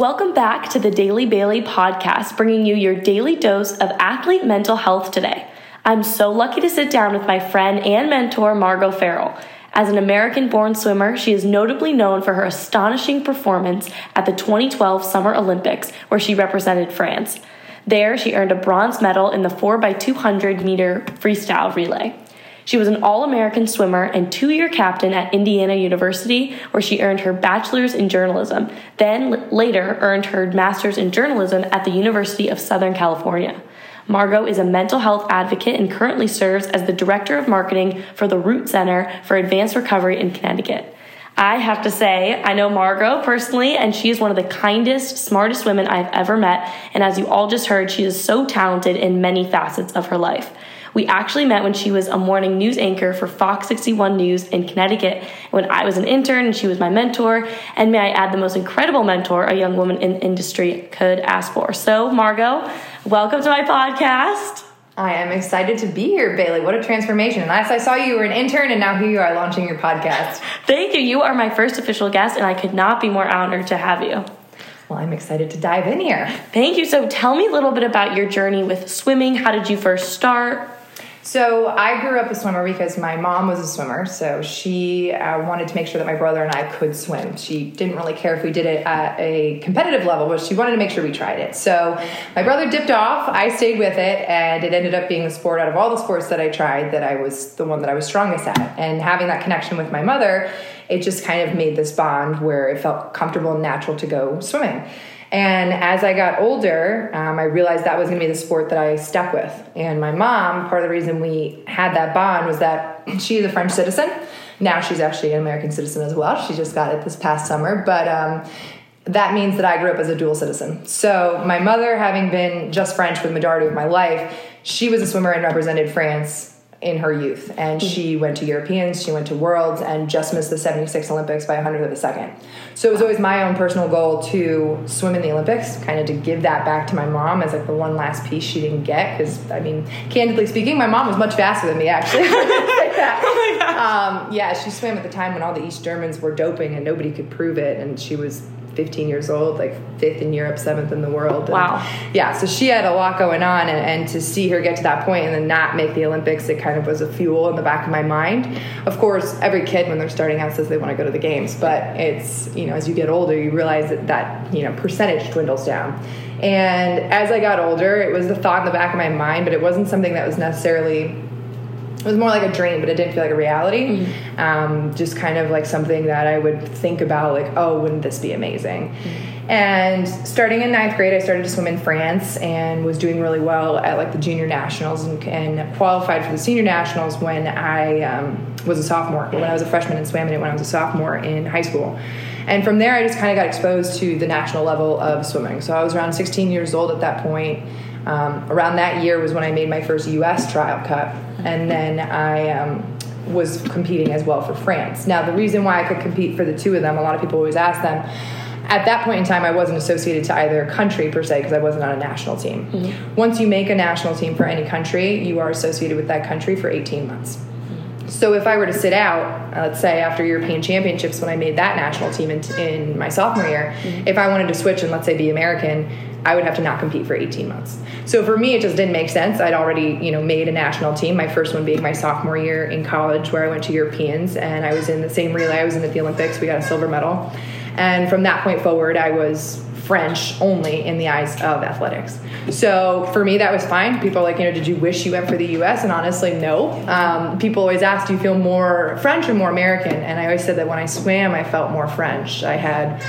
Welcome back to the Daily Bailey podcast, bringing you your daily dose of athlete mental health today. I'm so lucky to sit down with my friend and mentor, Margaux Farrell. As an American born swimmer, she is notably known for her astonishing performance at the 2012 Summer Olympics, where she represented France. There, she earned a bronze medal in the 4x200 meter freestyle relay. She was an All American swimmer and two year captain at Indiana University, where she earned her bachelor's in journalism, then l- later earned her master's in journalism at the University of Southern California. Margaux is a mental health advocate and currently serves as the director of marketing for the Root Center for Advanced Recovery in Connecticut. I have to say, I know Margaux personally, and she is one of the kindest, smartest women I've ever met. And as you all just heard, she is so talented in many facets of her life. We actually met when she was a morning news anchor for Fox 61 News in Connecticut when I was an intern and she was my mentor. And may I add, the most incredible mentor a young woman in the industry could ask for. So, Margaux, welcome to my podcast. I am excited to be here, Bailey. What a transformation. And as I saw you, you were an intern, and now here you are launching your podcast. Thank you. You are my first official guest, and I could not be more honored to have you. Well, I'm excited to dive in here. Thank you. So, tell me a little bit about your journey with swimming. How did you first start? So I grew up a swimmer because my mom was a swimmer. So she uh, wanted to make sure that my brother and I could swim. She didn't really care if we did it at a competitive level, but she wanted to make sure we tried it. So my brother dipped off. I stayed with it, and it ended up being the sport out of all the sports that I tried that I was the one that I was strongest at. And having that connection with my mother, it just kind of made this bond where it felt comfortable and natural to go swimming. And as I got older, um, I realized that was going to be the sport that I stuck with. And my mom, part of the reason we had that bond was that she is a French citizen. Now she's actually an American citizen as well. She just got it this past summer. But um, that means that I grew up as a dual citizen. So my mother, having been just French for the majority of my life, she was a swimmer and represented France in her youth. And she went to Europeans, she went to Worlds, and just missed the 76 Olympics by a hundredth of a second. So it was always my own personal goal to swim in the Olympics, kind of to give that back to my mom as like the one last piece she didn't get. Because, I mean, candidly speaking, my mom was much faster than me, actually. oh. Um, yeah, she swam at the time when all the East Germans were doping and nobody could prove it. And she was 15 years old, like fifth in Europe, seventh in the world. And Wow. Yeah, so she had a lot going on, and, and to see her get to that point and then not make the Olympics, it kind of was a fuel in the back of my mind. Of course, every kid when they're starting out says they want to go to the games, but it's, you know, as you get older, you realize that that, you know, percentage dwindles down. And as I got older, it was the thought in the back of my mind, but it wasn't something that was necessarily it was more like a dream, but it didn't feel like a reality. Um, just kind of like something that I would think about, like, oh, wouldn't this be amazing? And starting in ninth grade, I started to swim in France and was doing really well at like the junior nationals and, and qualified for the senior nationals when I um, was a sophomore. When I was a freshman and swam in it when I was a sophomore in high school. And from there, I just kind of got exposed to the national level of swimming. So I was around 16 years old at that point. Um, around that year was when I made my first U.S. trial cut, and then I um, was competing as well for France. Now, the reason why I could compete for the two of them, a lot of people always ask them. At that point in time, I wasn't associated to either country per se because I wasn't on a national team. Once you make a national team for any country, you are associated with that country for 18 months. So if I were to sit out, uh, let's say after European Championships when I made that national team in, in my sophomore year, if I wanted to switch and let's say be American, I would have to not compete for 18 months. So for me, it just didn't make sense. I'd already, you know, made a national team. My first one being my sophomore year in college, where I went to Europeans, and I was in the same relay. I was in at the Olympics. We got a silver medal, and from that point forward, I was French only in the eyes of athletics. So for me, that was fine. People are like, you know, did you wish you went for the U.S.? And honestly, no. Um, people always ask, do you feel more French or more American? And I always said that when I swam, I felt more French. I had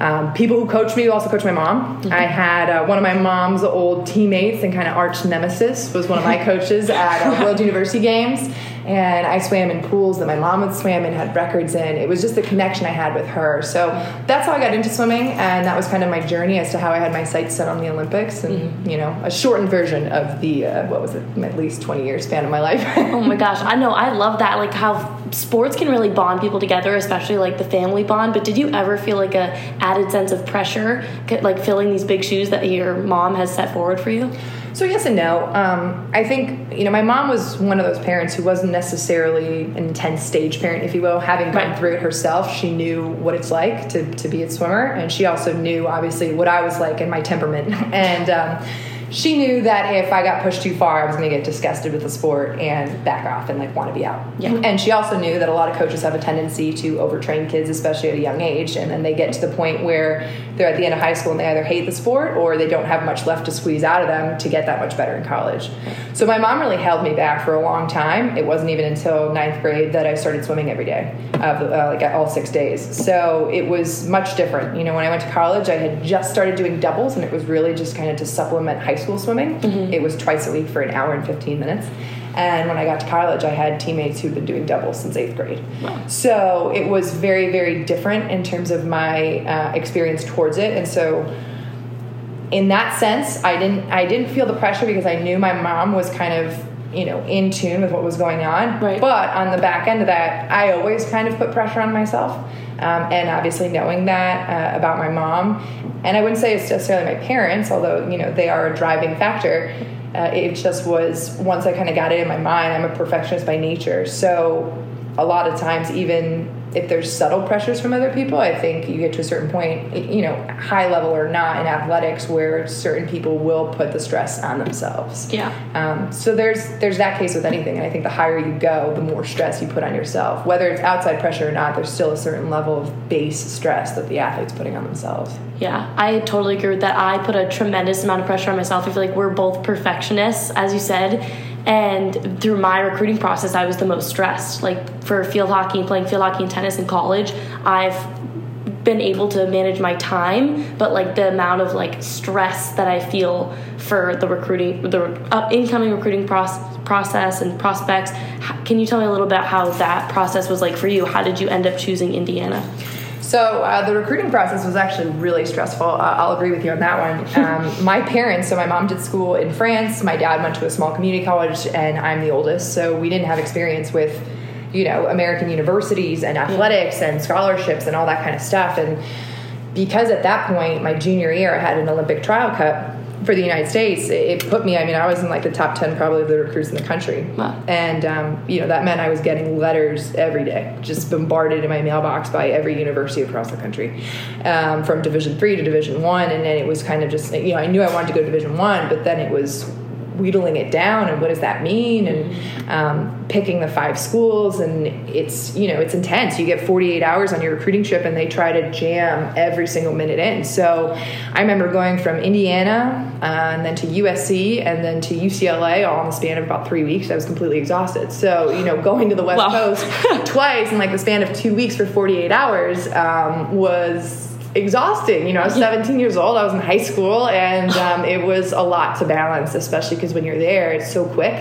um, people who coached me also coached my mom. I had uh, one of my mom's old teammates and kind of arch nemesis was one of my coaches at uh, World University Games, and I swam in pools that my mom would swim and had records in. It was just the connection I had with her. So that's how I got into swimming, and that was kind of my journey as to how I had my sights set on the Olympics, and you know, a shortened version of the uh, what was it, at least twenty years span of my life. Oh my gosh, I know. I love that. Like how sports can really bond people together, especially like the family bond. But did you ever feel like a added sense of pressure, like filling these big shoes that your mom has set forward for you? So yes and no. Um, I think you know my mom was one of those parents who wasn't necessarily an intense stage parent, if you will. Having gone Right. through it herself, she knew what it's like to to be a swimmer, and she also knew obviously what I was like and my temperament. and um, she knew that if I got pushed too far, I was going to get disgusted with the sport and back off and like want to be out. Yeah. And she also knew that a lot of coaches have a tendency to overtrain kids, especially at a young age, and then they get to the point where they're at the end of high school and they either hate the sport or they don't have much left to squeeze out of them to get that much better in college. So my mom really held me back for a long time. It wasn't even until ninth grade that I started swimming every day, of uh, like all six days. So it was much different. You know, when I went to college, I had just started doing doubles, and it was really just kind of to supplement high school swimming. It was twice a week for an hour and 15 minutes. And when I got to college, I had teammates who'd been doing doubles since eighth grade. So it was very, very different in terms of my uh, experience towards it. And so in that sense, I didn't I didn't feel the pressure because I knew my mom was kind of you know in tune with what was going on. Right. But on the back end of that, I always kind of put pressure on myself, um, and obviously knowing that uh, about my mom, and I wouldn't say it's necessarily my parents, although you know they are a driving factor. Uh, it just was once I kind of got it in my mind. I'm a perfectionist by nature, so a lot of times even if there's subtle pressures from other people i think you get to a certain point you know high level or not in athletics where certain people will put the stress on themselves Yeah. um, so there's there's that case with anything and i think the higher you go the more stress you put on yourself whether it's outside pressure or not there's still a certain level of base stress that the athlete's putting on themselves Yeah, I totally agree with that. I put a tremendous amount of pressure on myself. I feel like we're both perfectionists, as you said. And through my recruiting process, I was the most stressed. Like for field hockey, playing field hockey and tennis in college, I've been able to manage my time, but like the amount of like stress that I feel for the recruiting, the incoming recruiting process, and prospects. Can you tell me a little bit how that process was like for you? How did you end up choosing Indiana? So uh, the recruiting process was actually really stressful. Uh, I'll agree with you on that one. Um, my parents, so my mom did school in France. My dad went to a small community college, and I'm the oldest, so we didn't have experience with, you know, American universities and athletics and scholarships and all that kind of stuff. And because at that point, my junior year, I had an Olympic trial cut for the United States. It, put me. I mean, I was in like the top ten probably of the recruits in the country. Wow. And um, you know that meant I was getting letters every day, just bombarded in my mailbox by every university across the country, um, from Division three to Division one. And then it was kind of just you know I knew I wanted to go to Division one, but then it was wheedling it down and what does that mean? And um, picking the five schools and it's you know it's intense. You get 48 hours on your recruiting trip and they try to jam every single minute in. So i remember going from indiana uh, and then to usc and then to ucla all in the span of about three weeks. I was completely exhausted. So you know going to the west Wow. coast twice in like the span of two weeks for 48 hours um, was exhausting. You know, I was 17 years old. I was in high school, and um, it was a lot to balance, especially because when you're there, it's so quick.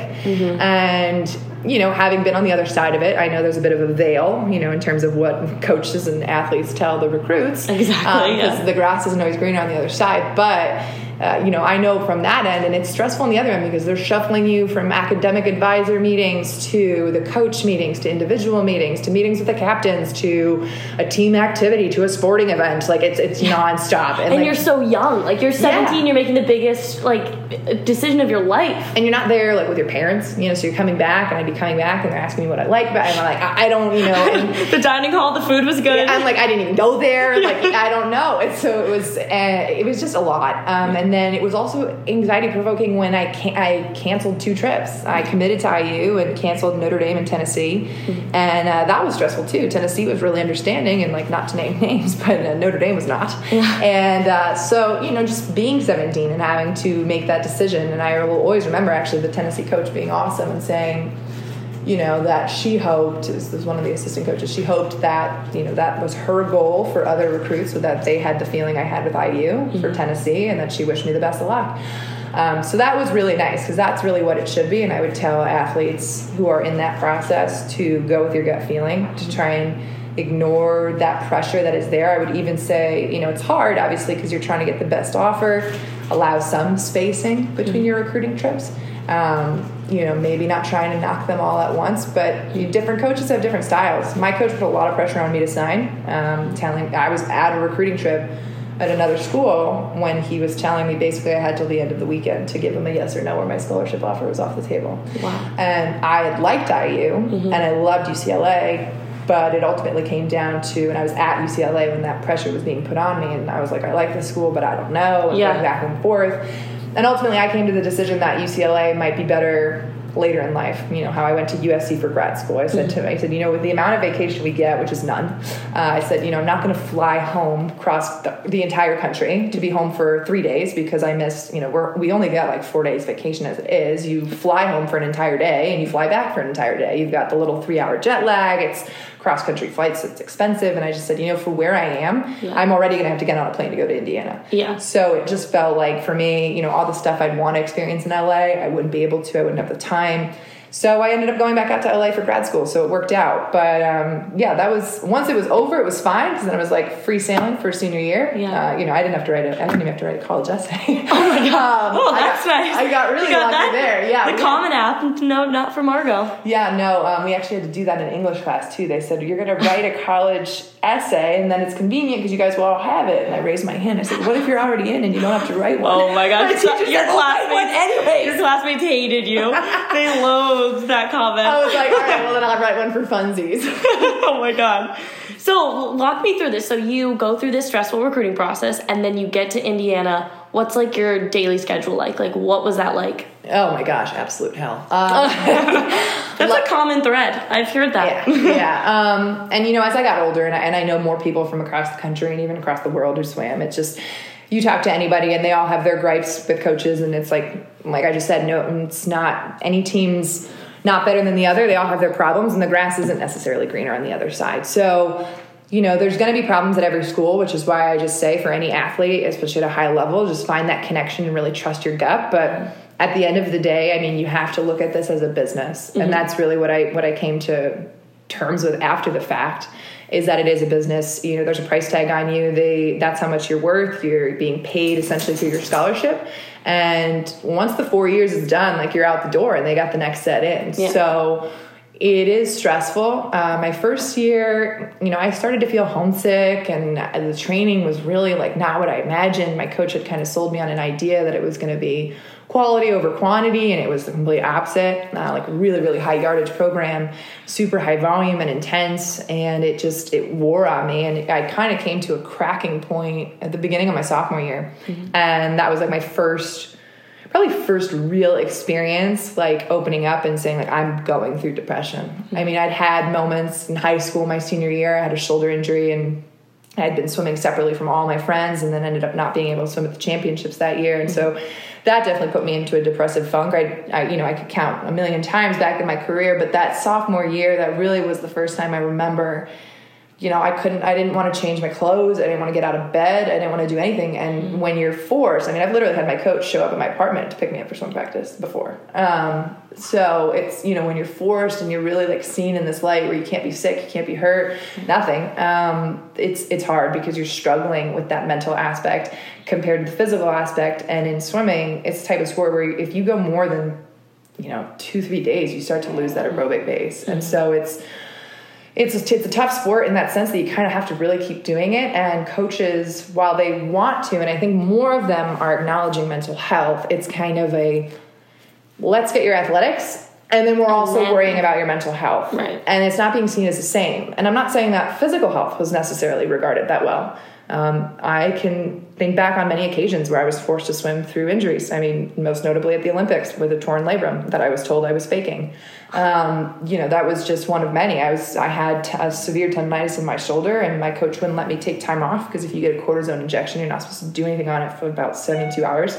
And you know, having been on the other side of it, I know there's a bit of a veil, you know, in terms of what coaches and athletes tell the recruits. Exactly, Because yeah. the grass isn't always greener on the other side, but. Uh, you know, I know from that end, and it's stressful on the other end because they're shuffling you from academic advisor meetings to the coach meetings to individual meetings to meetings with the captains to a team activity to a sporting event. Like it's it's nonstop, And like, you're so young. Like you're 17, Yeah. you're making the biggest like decision of your life. and you're not there like with your parents, you know. So you're coming back, and I'd be coming back, and they're asking me what I like, but I'm like, I, I don't, you know. The dining hall, the food was good. I'm like, I didn't even go there. Like, I don't know. And so it was, uh, it was just a lot. Um, and then it was also anxiety provoking when I can- I canceled two trips. I committed to IU and canceled Notre Dame and Tennessee, and uh, that was stressful too. Tennessee was really understanding and like not to name names, but uh, Notre Dame was not. And uh, so you know, just being 17 and having to make that decision, and I will always remember actually the Tennessee coach being awesome and saying you know that she hoped this was one of the assistant coaches she hoped that you know that was her goal for other recruits so that they had the feeling i had with iu for tennessee and that she wished me the best of luck. Um, so that was really nice because that's really what it should be and i would tell athletes who are in that process to go with your gut feeling to try and ignore that pressure that is there. I would even say you know it's hard obviously because you're trying to get the best offer allow some spacing between your recruiting trips um, you know, maybe not trying to knock them all at once, but you, different coaches have different styles. My coach put a lot of pressure on me to sign, um, telling I was at a recruiting trip at another school when he was telling me basically I had till the end of the weekend to give him a yes or no or my scholarship offer was off the table. Wow. And I had liked IU and I loved UCLA, but it ultimately came down to, and I was at UCLA when that pressure was being put on me, and I was like, I like the school, but I don't know, and Yeah. going back and forth. And ultimately, I came to the decision that UCLA might be better later in life. You know, how I went to USC for grad school. I said to him, I said, you know, with the amount of vacation we get, which is none, uh, I said, you know, I'm not going to fly home across the, the entire country to be home for three days because I miss, you know, we're, we only get like four days vacation as it is. You fly home for an entire day and you fly back for an entire day. You've got the little three hour jet lag. It's cross country flights. It's expensive. And I just said, you know, for where I am, Yeah. I'm already going to have to get on a plane to go to Indiana. Yeah. So it just felt like for me, you know, all the stuff I'd want to experience in LA, I wouldn't be able to. I wouldn't have the time. So I ended up going back out to LA for grad school. So it worked out. But um, yeah, that was once it was over, it was fine because then it was like free sailing for senior year. Yeah. Uh, you know, I didn't have to write a. I didn't even have to write a college essay. Oh my god. Um, oh, I got- nice. I got really got lucky that? there. Yeah, The we- Common App. No, not for Margaux. Yeah, no, um, we actually had to do that in English class too. They said, You're going to write a college essay, and then it's convenient because you guys will all have it. And I raised my hand. I said, What if you're already in and you don't have to write one? Oh my god! your said, "Oh, classmates, anyways." your classmates hated you. they loathed that comment. I was like, All right, well, then I'll write one for funsies. oh my god. So walk me through this. So you go through this stressful recruiting process, and then you get to Indiana. What's like your daily schedule like? Like what was that like? oh my gosh, absolute hell. Um, That's a common thread. I've heard that. yeah, yeah. Um, and you know, as I got older, and I, and I know more people from across the country and even across the world who swam, it's just you talk to anybody, and they all have their gripes with coaches, and it's like, like I just said, no, it's not any team's not better than the other. They all have their problems, and the grass isn't necessarily greener on the other side. So. You know, there's going to be problems at every school, which is why I just say for any athlete, especially at a high level, just find that connection and really trust your gut. But at the end of the day, I mean, you have to look at this as a business, and mm-hmm. that's really what I what I came to terms with after the fact is that it is a business you know there's a price tag on you. They that's how much you're worth. You're being paid essentially through your scholarship. And once the four years is done like you're out the door and they got the next set in. Yeah. so it is stressful. Uh, my first year you know i started to feel homesick and the training was really like not what i imagined. My coach had kind of sold me on an idea that it was going to be quality over quantity and it was the complete opposite. Uh, like really really high yardage program super high volume and intense and it just it wore on me and i kind of came to a cracking point at the beginning of my sophomore year. Mm-hmm. And that was like my first probably first real experience like opening up and saying like i'm going through depression. Mm-hmm. I mean i'd had moments in high school my senior year i had a shoulder injury and I had been swimming separately from all my friends and then ended up not being able to swim at the championships that year. And mm-hmm. so that definitely put me into a depressive funk. I, I, you know, I could count a million times back in my career, but that sophomore year, that really was the first time I remember, you know, I couldn't, I didn't want to change my clothes. I didn't want to get out of bed. I didn't want to do anything. And when you're forced, I mean, I've literally had my coach show up at my apartment to pick me up for swim practice before. Um, so it's, you know, when you're forced and you're really like seen in this light where you can't be sick, you can't be hurt, nothing. Um, it's, it's hard because you're struggling with that mental aspect compared to the physical aspect. And in swimming, it's the type of sport where if you go more than, you know, two, three days, you start to lose that aerobic base. And so it's, it's a, it's a tough sport in that sense that you kind of have to really keep doing it. And coaches, while they want to, and I think more of them are acknowledging mental health, it's kind of a let's get your athletics. And then we're also then- worrying about your mental health. Right. And it's not being seen as the same. And I'm not saying that physical health was necessarily regarded that well. Um, I can think back on many occasions where I was forced to swim through injuries. I mean, most notably at the Olympics with a torn labrum that I was told I was faking. Um, you know, that was just one of many. I was I had a severe tendonitis in my shoulder, and my coach wouldn't let me take time off because if you get a cortisone injection, you're not supposed to do anything on it for about 72 hours.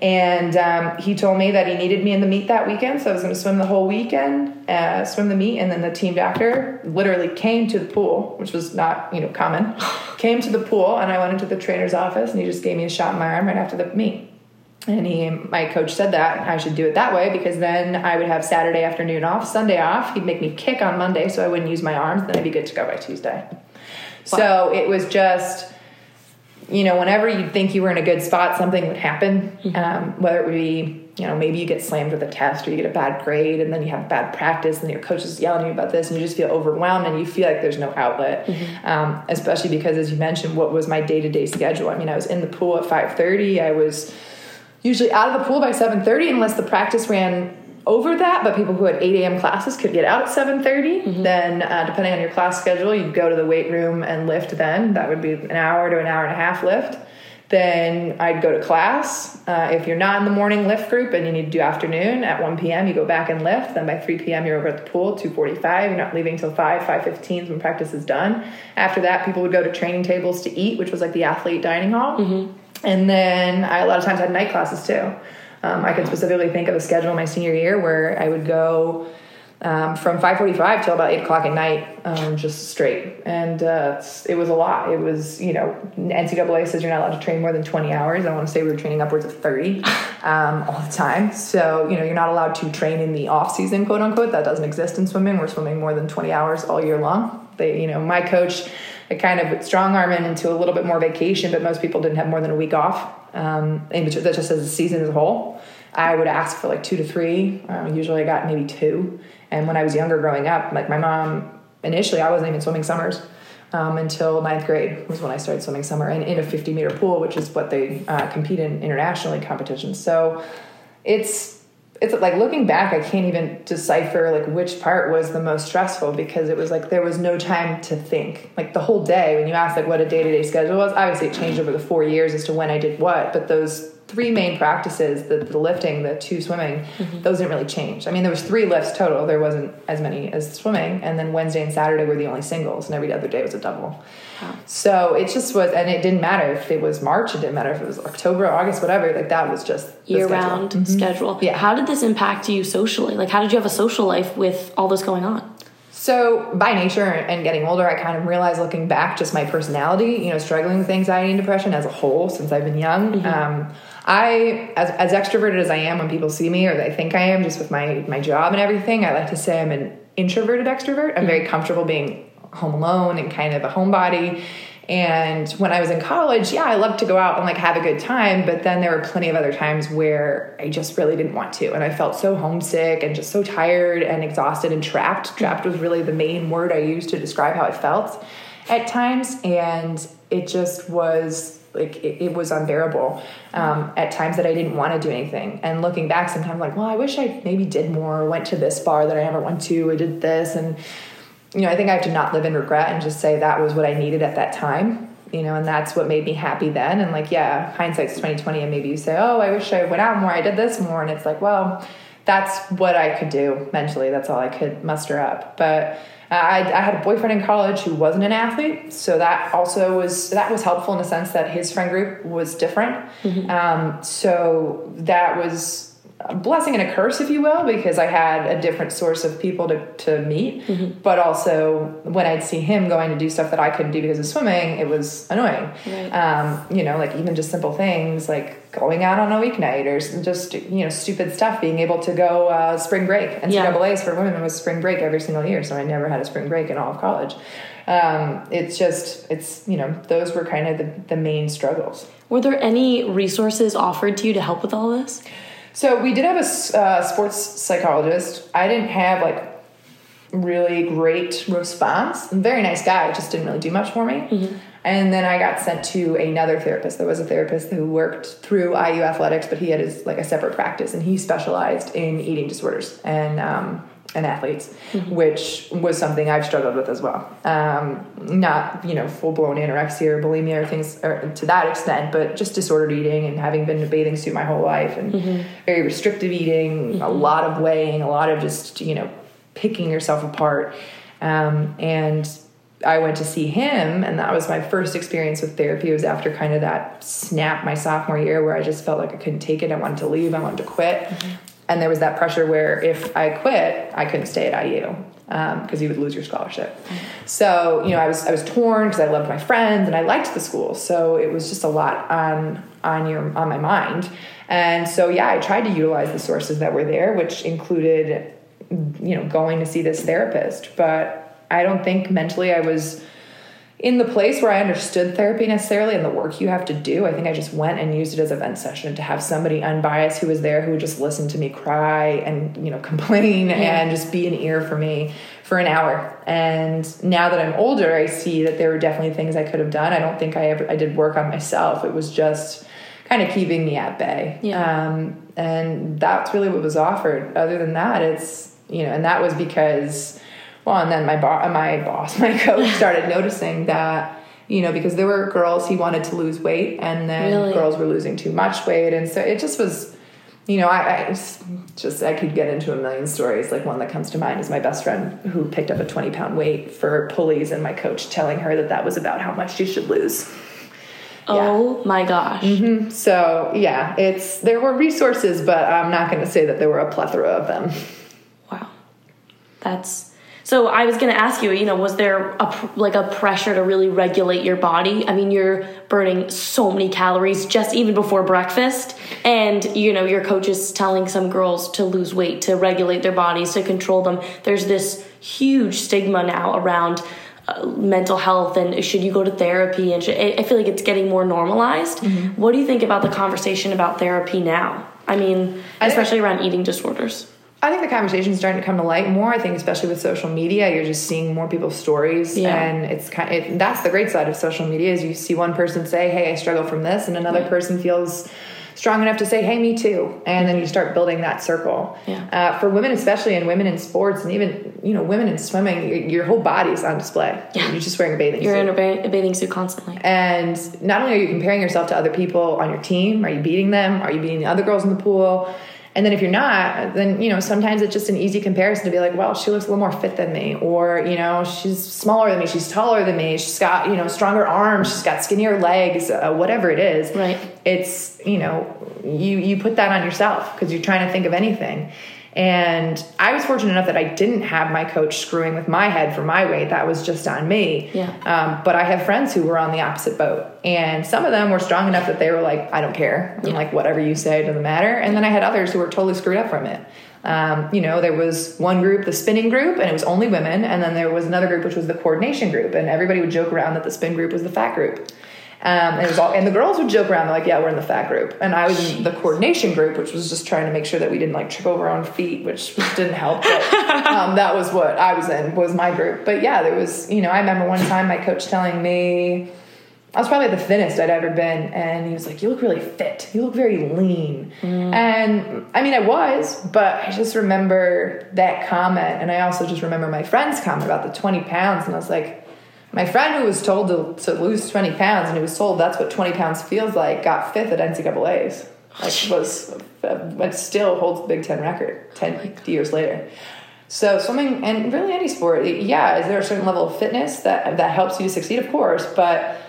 And um, he told me that he needed me in the meet that weekend, so I was going to swim the whole weekend, uh, swim the meet, and then the team doctor literally came to the pool, which was not you know common. came to the pool, and I went into the trainer's office, and he just gave me a shot in my arm right after the meet. And he, my coach said that I should do it that way because then I would have Saturday afternoon off, Sunday off. He'd make me kick on Monday so I wouldn't use my arms. Then I'd be good to go by Tuesday. So it was just, you know, whenever you'd think you were in a good spot, something would happen. Mm-hmm. Um, whether it would be, you know, maybe you get slammed with a test or you get a bad grade and then you have bad practice and your coach is yelling at you about this and you just feel overwhelmed and you feel like there's no outlet. Mm-hmm. Um, especially because, as you mentioned, what was my day to day schedule? I mean, I was in the pool at 5.30. I was usually out of the pool by 7.30 unless the practice ran over that but people who had 8 a.m classes could get out at 7.30 Mm-hmm. then uh, depending on your class schedule you'd go to the weight room and lift then that would be an hour to an hour and a half lift then i'd go to class. Uh, if you're not in the morning lift group and you need to do afternoon at 1 p.m you go back and lift. Then by 3 p.m you're over at the pool 2.45 you're not leaving till 5 5.15 is when practice is done. After that people would go to training tables to eat which was like the athlete dining hall. And then I a lot of times had night classes too. Um, I can specifically think of a schedule my senior year where I would go um, from 5.45 till about 8 o'clock at night, um, just straight. And uh, it was a lot. It was, you know, NCAA says you're not allowed to train more than 20 hours. I want to say we were training upwards of 30 um, all the time. So, you know, you're not allowed to train in the off season, quote unquote. That doesn't exist in swimming. We're swimming more than 20 hours all year long. They, you know, my coach, I kind of strong arming into a little bit more vacation, but most people didn't have more than a week off. Um, and that just as a season as a whole. I would ask for like two to three. Uh, usually I got maybe two. And when I was younger growing up, like my mom, initially I wasn't even swimming summers um, until ninth grade was when I started swimming summer and in a 50 meter pool, which is what they uh, compete in internationally competitions. So it's it's like looking back, I can't even decipher like which part was the most stressful because it was like there was no time to think. Like the whole day, when you asked like what a day to day schedule was, obviously it changed over the four years as to when I did what, but those three main practices the, the lifting the two swimming mm-hmm. those didn't really change i mean there was three lifts total there wasn't as many as swimming and then wednesday and saturday were the only singles and every other day was a double so it just was and it didn't matter if it was march it didn't matter if it was october august whatever like that was just Year schedule. round mm-hmm. schedule. Yeah. How did this impact you socially? Like, how did you have a social life with all this going on? So, by nature and getting older, I kind of realized looking back, just my personality, you know, struggling with anxiety and depression as a whole since I've been young. Mm-hmm. Um, I, as, as extroverted as I am when people see me or they think I am, just with my, my job and everything, I like to say I'm an introverted extrovert. I'm very mm-hmm. comfortable being home alone and kind of a homebody. And when I was in college, yeah, I loved to go out and like have a good time, but then there were plenty of other times where I just really didn't want to. And I felt so homesick and just so tired and exhausted and trapped. Mm-hmm. Trapped was really the main word I used to describe how I felt at times. And it just was like it, it was unbearable um, at times that I didn't want to do anything. And looking back, sometimes like, well, I wish I maybe did more, or went to this bar that I never went to, or did this, and you know, I think I have to not live in regret and just say that was what I needed at that time. You know, and that's what made me happy then. And like, yeah, hindsight's twenty twenty, and maybe you say, oh, I wish I went out more, I did this more, and it's like, well, that's what I could do mentally. That's all I could muster up. But I, I had a boyfriend in college who wasn't an athlete, so that also was that was helpful in the sense that his friend group was different. Um, so that was a blessing and a curse, if you will, because I had a different source of people to, to meet. But also, when I'd see him going to do stuff that I couldn't do because of swimming, it was annoying. Right. Um, you know, like even just simple things like going out on a weeknight or just, you know, stupid stuff, being able to go uh, spring break. Yeah. NCAA's for women was spring break every single year, so I never had a spring break in all of college. Um, it's just, it's, you know, those were kind of the, the main struggles. Were there any resources offered to you to help with all this? So we did have a uh, sports psychologist. I didn't have like really great response. Very nice guy, just didn't really do much for me. And then I got sent to another therapist. There was a therapist who worked through IU athletics, but he had his like a separate practice, and he specialized in eating disorders and um, and athletes, which was something I've struggled with as well. Um, not you know full blown anorexia or bulimia or things or to that extent, but just disordered eating and having been in a bathing suit my whole life and very restrictive eating, a lot of weighing, a lot of just you know picking yourself apart. Um, and I went to see him, and that was my first experience with therapy. It was after kind of that snap my sophomore year where I just felt like I couldn't take it. I wanted to leave, I wanted to quit. And there was that pressure where if I quit, I couldn't stay at IU because um, you would lose your scholarship. So you know, I was I was torn because I loved my friends and I liked the school. So it was just a lot on on your on my mind. And so yeah, I tried to utilize the sources that were there, which included you know going to see this therapist. But I don't think mentally I was in the place where I understood therapy necessarily and the work you have to do, I think I just went and used it as a vent session to have somebody unbiased who was there who would just listen to me cry and you know complain yeah. and just be an ear for me for an hour. And now that I'm older, I see that there were definitely things I could have done. I don't think I ever I did work on myself. It was just kind of keeping me at bay. Yeah. Um, and that's really what was offered. Other than that, it's you know, and that was because well, and then my bo- my boss, my coach, started noticing that you know because there were girls he wanted to lose weight, and then really? girls were losing too much weight, and so it just was. You know, I, I just I could get into a million stories. Like one that comes to mind is my best friend who picked up a twenty pound weight for pulleys, and my coach telling her that that was about how much she should lose. Oh yeah. my gosh. Mm-hmm. So, yeah, it's there were resources, but I'm not going to say that there were a plethora of them. Wow. That's so I was going to ask you, you know, was there a like a pressure to really regulate your body? I mean, you're burning so many calories just even before breakfast and you know, your coach is telling some girls to lose weight, to regulate their bodies, to control them. There's this huge stigma now around uh, mental health and should you go to therapy and should, I feel like it's getting more normalized. Mm-hmm. What do you think about the conversation about therapy now? I mean, especially around eating disorders. I think the conversation is starting to come to light more. I think, especially with social media, you're just seeing more people's stories, yeah. and it's kind. Of, it, that's the great side of social media is you see one person say, "Hey, I struggle from this," and another person feels strong enough to say, "Hey, me too," and then you start building that circle. Yeah. Uh, for women, especially, and women in sports, and even you know, women in swimming, your, your whole body is on display. Yeah. You're just wearing a bathing you're suit. You're in a, ba- a bathing suit constantly. And not only are you comparing yourself to other people on your team, are you beating them? Are you beating the other girls in the pool? And then if you're not, then you know sometimes it's just an easy comparison to be like, well, she looks a little more fit than me, or you know she's smaller than me, she's taller than me, she's got you know stronger arms, she's got skinnier legs, uh, whatever it is. Right. It's you know you you put that on yourself because you're trying to think of anything. And I was fortunate enough that I didn't have my coach screwing with my head for my weight. That was just on me. Yeah. Um, but I have friends who were on the opposite boat. And some of them were strong enough that they were like, I don't care. I'm like, whatever you say doesn't matter. And then I had others who were totally screwed up from it. Um, you know, there was one group, the spinning group, and it was only women. And then there was another group, which was the coordination group. And everybody would joke around that the spin group was the fat group. Um, and it was all, and the girls would joke around. They're like, "Yeah, we're in the fat group," and I was in the coordination group, which was just trying to make sure that we didn't like trip over our own feet, which didn't help. But um, that was what I was in was my group. But yeah, there was, you know, I remember one time my coach telling me I was probably the thinnest I'd ever been, and he was like, "You look really fit. You look very lean." Mm. And I mean, I was, but I just remember that comment, and I also just remember my friend's comment about the twenty pounds, and I was like my friend who was told to, to lose 20 pounds and he was told that's what 20 pounds feels like got fifth at NCAA's. Like oh, was, uh, but still holds the Big Ten record 10 oh years later. So swimming and really any sport, yeah, is there a certain level of fitness that that helps you succeed? Of course, but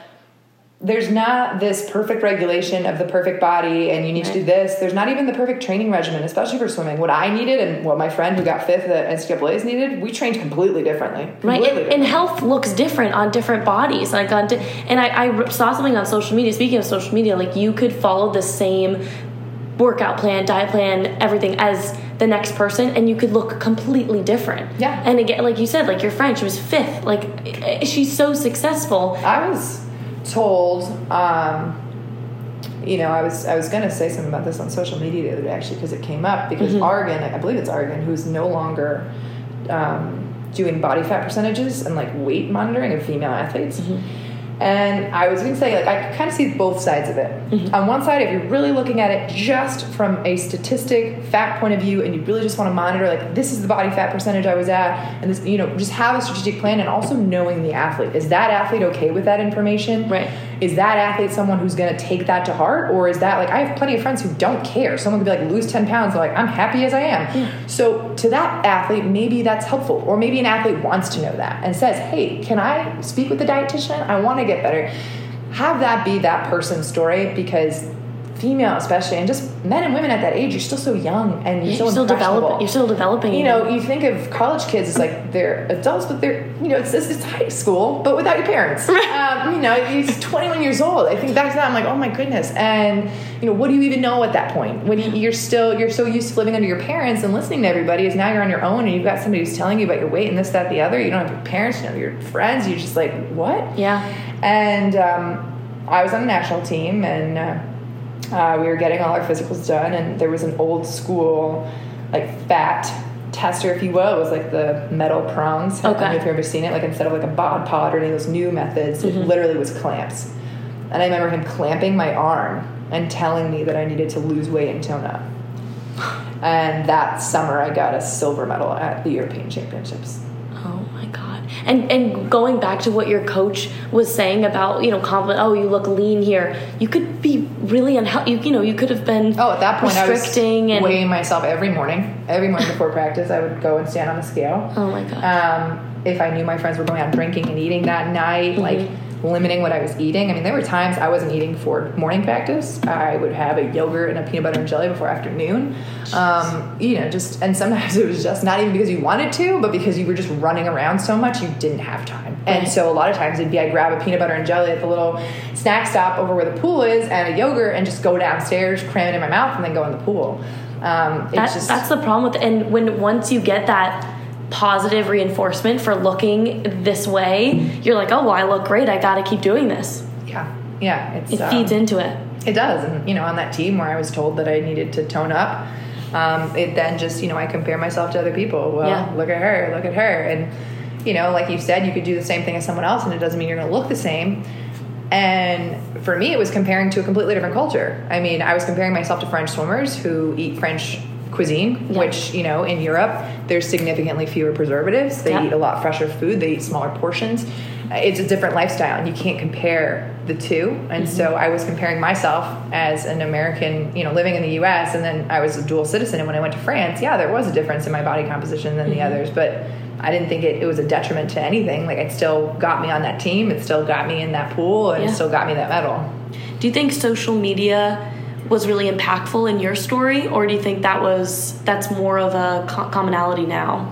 there's not this perfect regulation of the perfect body and you need right. to do this. There's not even the perfect training regimen, especially for swimming. What I needed and what my friend who got fifth at NCAA's needed, we trained completely differently. Completely right. And, differently. and, health looks different on different bodies. Like on, di- and I, I saw something on social media. Speaking of social media, like you could follow the same workout plan, diet plan, everything as the next person and you could look completely different. Yeah. And again, like you said, like your friend, she was fifth. Like eh, she's so successful. I was told um, you know, I was I was gonna say something about this on social media the other day actually because it came up because mm-hmm. Oregon, I believe it's Argan, who's no longer um, doing body fat percentages and like weight monitoring of female athletes. Mm-hmm and I was going to say, like, I kind of see both sides of it. Mm-hmm. On one side, if you're really looking at it just from a statistic, fact point of view, and you really just want to monitor, like, this is the body fat percentage I was at, and this, you know, just have a strategic plan and also knowing the athlete. Is that athlete okay with that information? Right. Is that athlete someone who's going to take that to heart? Or is that, like, I have plenty of friends who don't care. Someone could be like, lose 10 pounds. They're like, I'm happy as I am. Yeah. So to that athlete, maybe that's helpful. Or maybe an athlete wants to know that and says, hey, can I speak with the dietitian? I want to get better. Have that be that person's story because female especially, and just men and women at that age, you're still so young and you're, so still developing. You're still developing. You know, you think of college kids as like they're adults, but they're you know it's it's, it's high school, but without your parents. Uh, um, you know, he's 21 years old. I think back to that, I'm like, oh my goodness. And you know, what do you even know at that point when you, you're still you're so used to living under your parents and listening to everybody? Is now you're on your own and you've got somebody who's telling you about your weight and this, that, the other. You don't have your parents, you know, your friends. You're just like, what? Yeah. And um, I was on the national team, and uh, uh, we were getting all our physicals done. And there was an old school, like fat tester, if you will. Was like the metal prongs. Okay. I don't know if you've ever seen it. Like instead of like a bod pod or any of those new methods, Mm-hmm. it literally was clamps. And I remember him clamping my arm and telling me that I needed to lose weight and tone up. And that summer, I got a silver medal at the European Championships. And and going back to what your coach was saying about you know compliment. Oh, you look lean here. You could be really unhealthy. You, you know you could have been. Oh, at that point, I was and. weighing myself every morning. Every morning before practice, I would go and stand on the scale. Oh my god. Um, if I knew my friends were going out drinking and eating that night, Mm-hmm. like limiting what I was eating. I mean, there were times I wasn't eating for morning practice. I would have a yogurt and a peanut butter and jelly before afternoon. Um, you know, just and sometimes it was just not even because you wanted to, but because you were just running around so much you didn't have time. And so a lot of times it'd be I grab a peanut butter and jelly at the little snack stop over where the pool is and a yogurt and just go downstairs, cram it in my mouth, and then go in the pool. Um, it's That, just that's the problem with and when once you get that positive reinforcement for looking this way you're like oh well i look great i gotta keep doing this yeah, yeah. It's it um, feeds into it It does, and you know, on that team where I was told that I needed to tone up, um, it then just you know I compare myself to other people. Well, Yeah. look at her, look at her, and you know, like you said, you could do the same thing as someone else, and it doesn't mean you're going to look the same. And for me, it was comparing to a completely different culture. I mean, I was comparing myself to French swimmers who eat French cuisine, Yeah. which you know in Europe there's significantly fewer preservatives. They Yeah. eat a lot fresher food. They eat smaller portions. Uh, It's a different lifestyle, and you can't compare the two. And so I was comparing myself as an American, you know, living in the U.S. and then I was a dual citizen. And when I went to France, yeah, there was a difference in my body composition than the others, but I didn't think it, it was a detriment to anything. Like it still got me on that team. It still got me in that pool, and Yeah. it still got me that medal. do you think social media was really impactful in your story or do you think that was that's more of a co- commonality now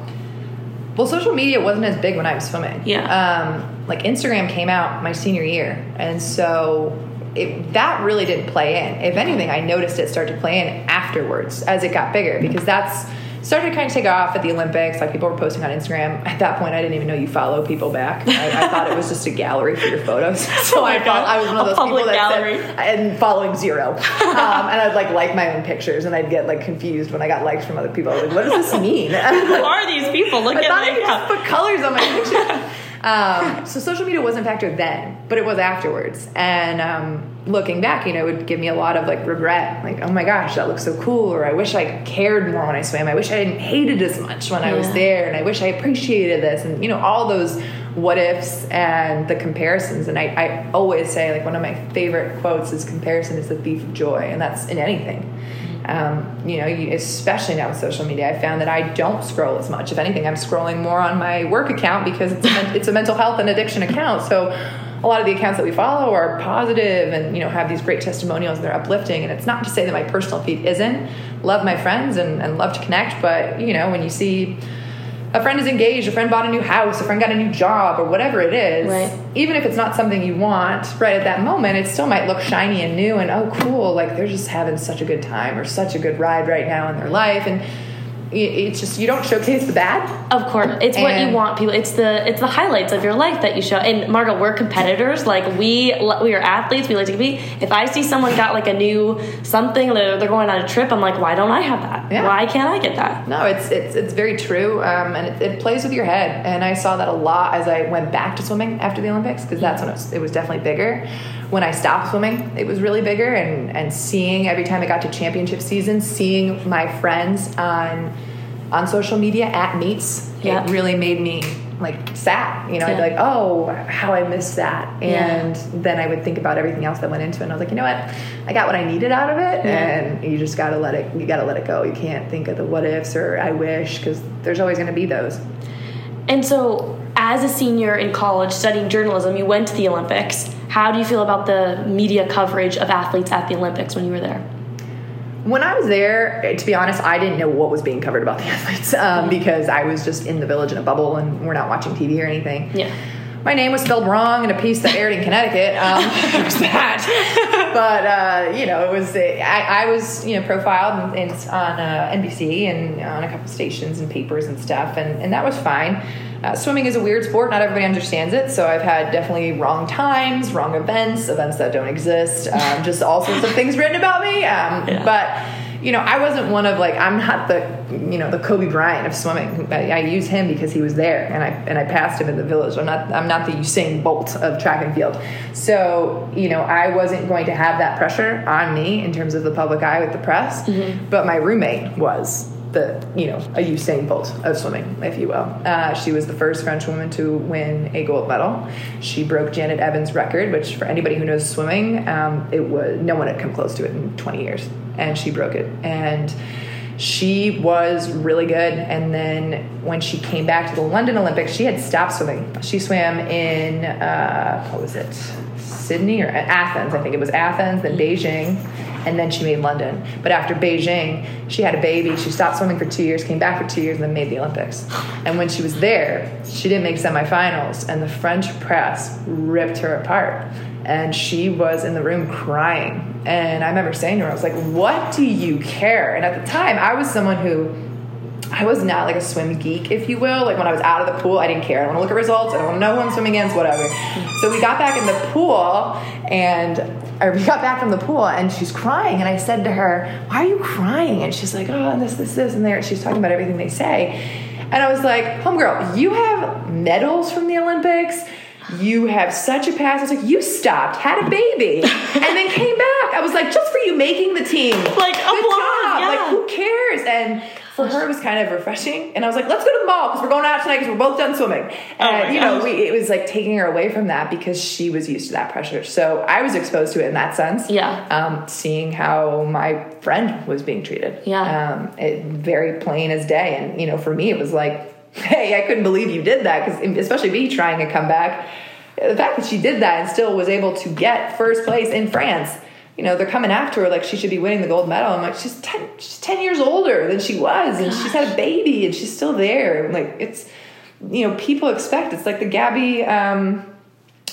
Well, social media wasn't as big when I was swimming. Yeah. Um, like Instagram came out my senior year, and so it, that really didn't play in. If anything, I noticed it start to play in afterwards as it got bigger because that's started to kind of take off at the Olympics. Like people were posting on Instagram. At that point, I didn't even know you follow people back. I, I thought it was just a gallery for your photos. So Oh I thought I was one of A those people that gallery. said, and following zero. Um, and I'd like like my own pictures, and I'd get like confused when I got likes from other people. I was like, what does this mean? who are these people look I at thought I could just put colors on my picture. Um, so social media wasn't a factor then, but it was afterwards. And um, looking back, you know, it would give me a lot of like regret, like, oh my gosh, that looks so cool, or I wish I cared more when I swam. I wish I didn't hate it as much when I was there, and I wish I appreciated this, and you know, all those what ifs and the comparisons. And I, I always say, like, one of my favorite quotes is comparison is the thief of joy, and that's in anything. Um, you know, you, especially now with social media, I found that I don't scroll as much. If anything, I'm scrolling more on my work account because it's a, it's a mental health and addiction account. So a lot of the accounts that we follow are positive and you know have these great testimonials and they're uplifting. And it's not to say that my personal feed isn't. Love my friends and, and love to connect, but you know when you see a friend is engaged, a friend bought a new house, a friend got a new job, or whatever it is, Right. even if it's not something you want right at that moment, it still might look shiny and new and oh, cool, like they're just having such a good time or such a good ride right now in their life. And it's just, you don't showcase the bad. Of course, it's what you want people. It's the it's the highlights of your life that you show. And Margaux we're competitors. Like we we are athletes. We like to compete. If I see someone got like a new something, they're, they're going on a trip. I'm like, why don't I have that? Yeah. Why can't I get that? No, it's it's it's very true, um, and it, it plays with your head. And I saw that a lot as I went back to swimming after the Olympics because that's when it was, it was definitely bigger. When I stopped swimming, it was really bigger, and and seeing every time I got to championship season, seeing my friends on on social media at meets, Yeah. it really made me like sad. You know, I'd be like, oh, how I missed that, Yeah. and then I would think about everything else that went into it. And I was like, you know what, I got what I needed out of it, Yeah. and you just gotta let it. You gotta let it go. You can't think of the what ifs or I wish because there's always going to be those. And so as a senior in college studying journalism, you went to the Olympics. How do you feel about the media coverage of athletes at the Olympics when you were there? When I was there, to be honest, I didn't know what was being covered about the athletes um, because I was just in the village in a bubble and we're not watching TV or anything. Yeah. My name was spelled wrong in a piece that aired in Connecticut. Um, that. But uh, you know, it was I, I was you know profiled in, in, on uh, NBC and on a couple stations and papers and stuff, and, and that was fine. Uh, swimming is a weird sport. Not everybody understands it. So I've had definitely wrong times, wrong events, events that don't exist, um, just all sorts of things written about me. Um, yeah. But you know, I wasn't one of like I'm not the you know the Kobe Bryant of swimming. I, I use him because he was there, and I and I passed him in the village. I'm not I'm not the Usain Bolt of track and field. So you know, I wasn't going to have that pressure on me in terms of the public eye with the press. Mm-hmm. But my roommate was the you know a Usain Bolt of swimming, if you will. Uh, she was the first French woman to win a gold medal. She broke Janet Evans' record, which for anybody who knows swimming, um, it was no one had come close to it in 20 years and she broke it. And she was really good. And then when she came back to the London Olympics, she had stopped swimming. She swam in, uh, what was it, Sydney or Athens? I think it was Athens, then Beijing, and then she made London. But after Beijing, she had a baby. She stopped swimming for two years, came back for two years, and then made the Olympics. And when she was there, she didn't make semifinals, and the French press ripped her apart and she was in the room crying. And I remember saying to her, I was like, What do you care? And at the time, I was someone who I was not like a swim geek, if you will. Like when I was out of the pool, I didn't care. I don't want to look at results. I don't want to know who I'm swimming against, whatever. So we got back in the pool and or we got back from the pool and she's crying. And I said to her, Why are you crying? And she's like, Oh, and this, this, this, and there. She's talking about everything they say. And I was like, Homegirl, you have medals from the Olympics you have such a past. I was like, you stopped, had a baby, and then came back. I was like, just for you making the team, like applause, yeah. like who cares? And for her, it was kind of refreshing. And I was like, let's go to the mall because we're going out tonight because we're both done swimming. Oh and oh you know, we, it was like taking her away from that because she was used to that pressure. So I was exposed to it in that sense. Yeah. Um, seeing how my friend was being treated. Yeah. Um, it very plain as day. And you know, for me, it was like hey, I couldn't believe you did that because especially me trying to come back. The fact that she did that and still was able to get first place in France. You know, they're coming after her like she should be winning the gold medal. I'm like, she's ten, she's ten years older than she was, and she's had a baby, and she's still there. like, it's, you know, people expect. It's like the Gabby. Um,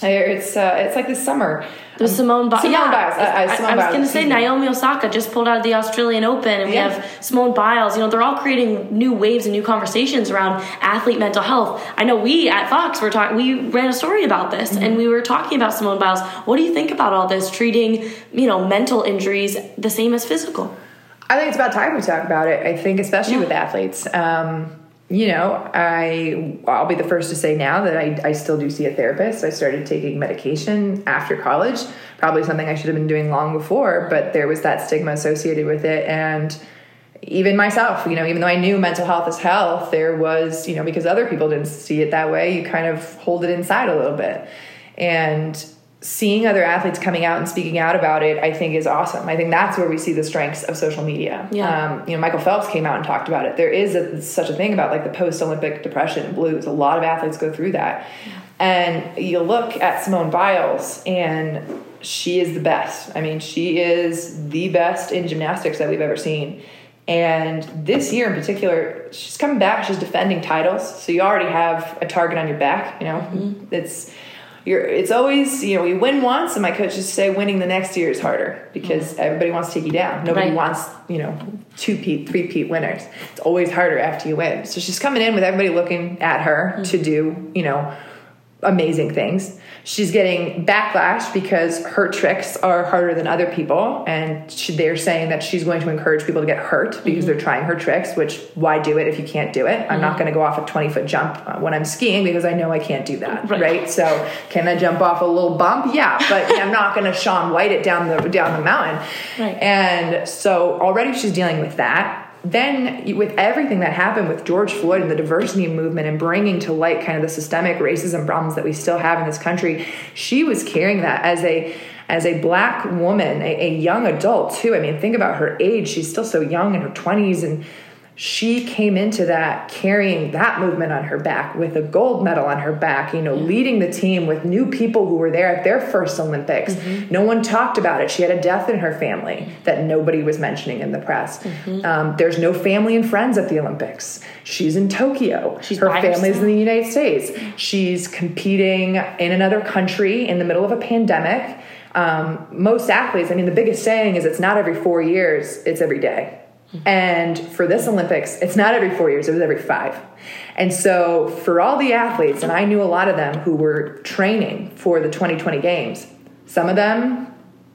it's uh, it's like this summer the Simone, Biles. Simone yeah, Biles. Uh, uh, Simone I, I was going to say Naomi Osaka just pulled out of the Australian Open, and we have Simone Biles. You know, they're all creating new waves and new conversations around athlete mental health. I know we at Fox were talking. We ran a story about this, mm-hmm. and we were talking about Simone Biles. What do you think about all this treating you know mental injuries the same as physical? I think it's about time we talk about it. I think, especially yeah. with athletes. Um, you know, I I'll be the first to say now that I, I still do see a therapist. I started taking medication after college, probably something I should have been doing long before, but there was that stigma associated with it and even myself, you know, even though I knew mental health is health, there was, you know, because other people didn't see it that way, you kind of hold it inside a little bit. And seeing other athletes coming out and speaking out about it, I think is awesome. I think that's where we see the strengths of social media. Yeah. Um, you know, Michael Phelps came out and talked about it. There is a, such a thing about like the post-Olympic depression and blues. A lot of athletes go through that. And you look at Simone Biles and she is the best. I mean, she is the best in gymnastics that we've ever seen. And this year in particular, she's coming back. She's defending titles, so you already have a target on your back. You know, mm-hmm. it's you're it's always you know you win once and my coaches say winning the next year is harder because mm-hmm. everybody wants to take you down nobody right. wants you know two peat three peat winners it's always harder after you win so she's coming in with everybody looking at her mm-hmm. to do you know amazing things she's getting backlash because her tricks are harder than other people and she, they're saying that she's going to encourage people to get hurt because mm-hmm. they're trying her tricks which why do it if you can't do it i'm mm-hmm. not going to go off a 20 foot jump uh, when i'm skiing because i know i can't do that right, right? so can i jump off a little bump yeah but i'm not going to Shaun White it down the down the mountain right. and so already she's dealing with that then with everything that happened with George Floyd and the diversity movement and bringing to light kind of the systemic racism problems that we still have in this country, she was carrying that as a as a black woman, a, a young adult too. I mean, think about her age; she's still so young in her twenties, and she came into that carrying that movement on her back with a gold medal on her back, you know, leading the team with new people who were there at their first Olympics. Mm-hmm. No one talked about it. She had a death in her family that nobody was mentioning in the press. Mm-hmm. Um, there's no family and friends at the Olympics. She's in Tokyo. She's her family's herself. in the United States. She's competing in another country in the middle of a pandemic. Um, most athletes, I mean, the biggest saying is it's not every four years, it's every day. And for this Olympics, it's not every four years, it was every five. And so for all the athletes, and I knew a lot of them who were training for the 2020 games, some of them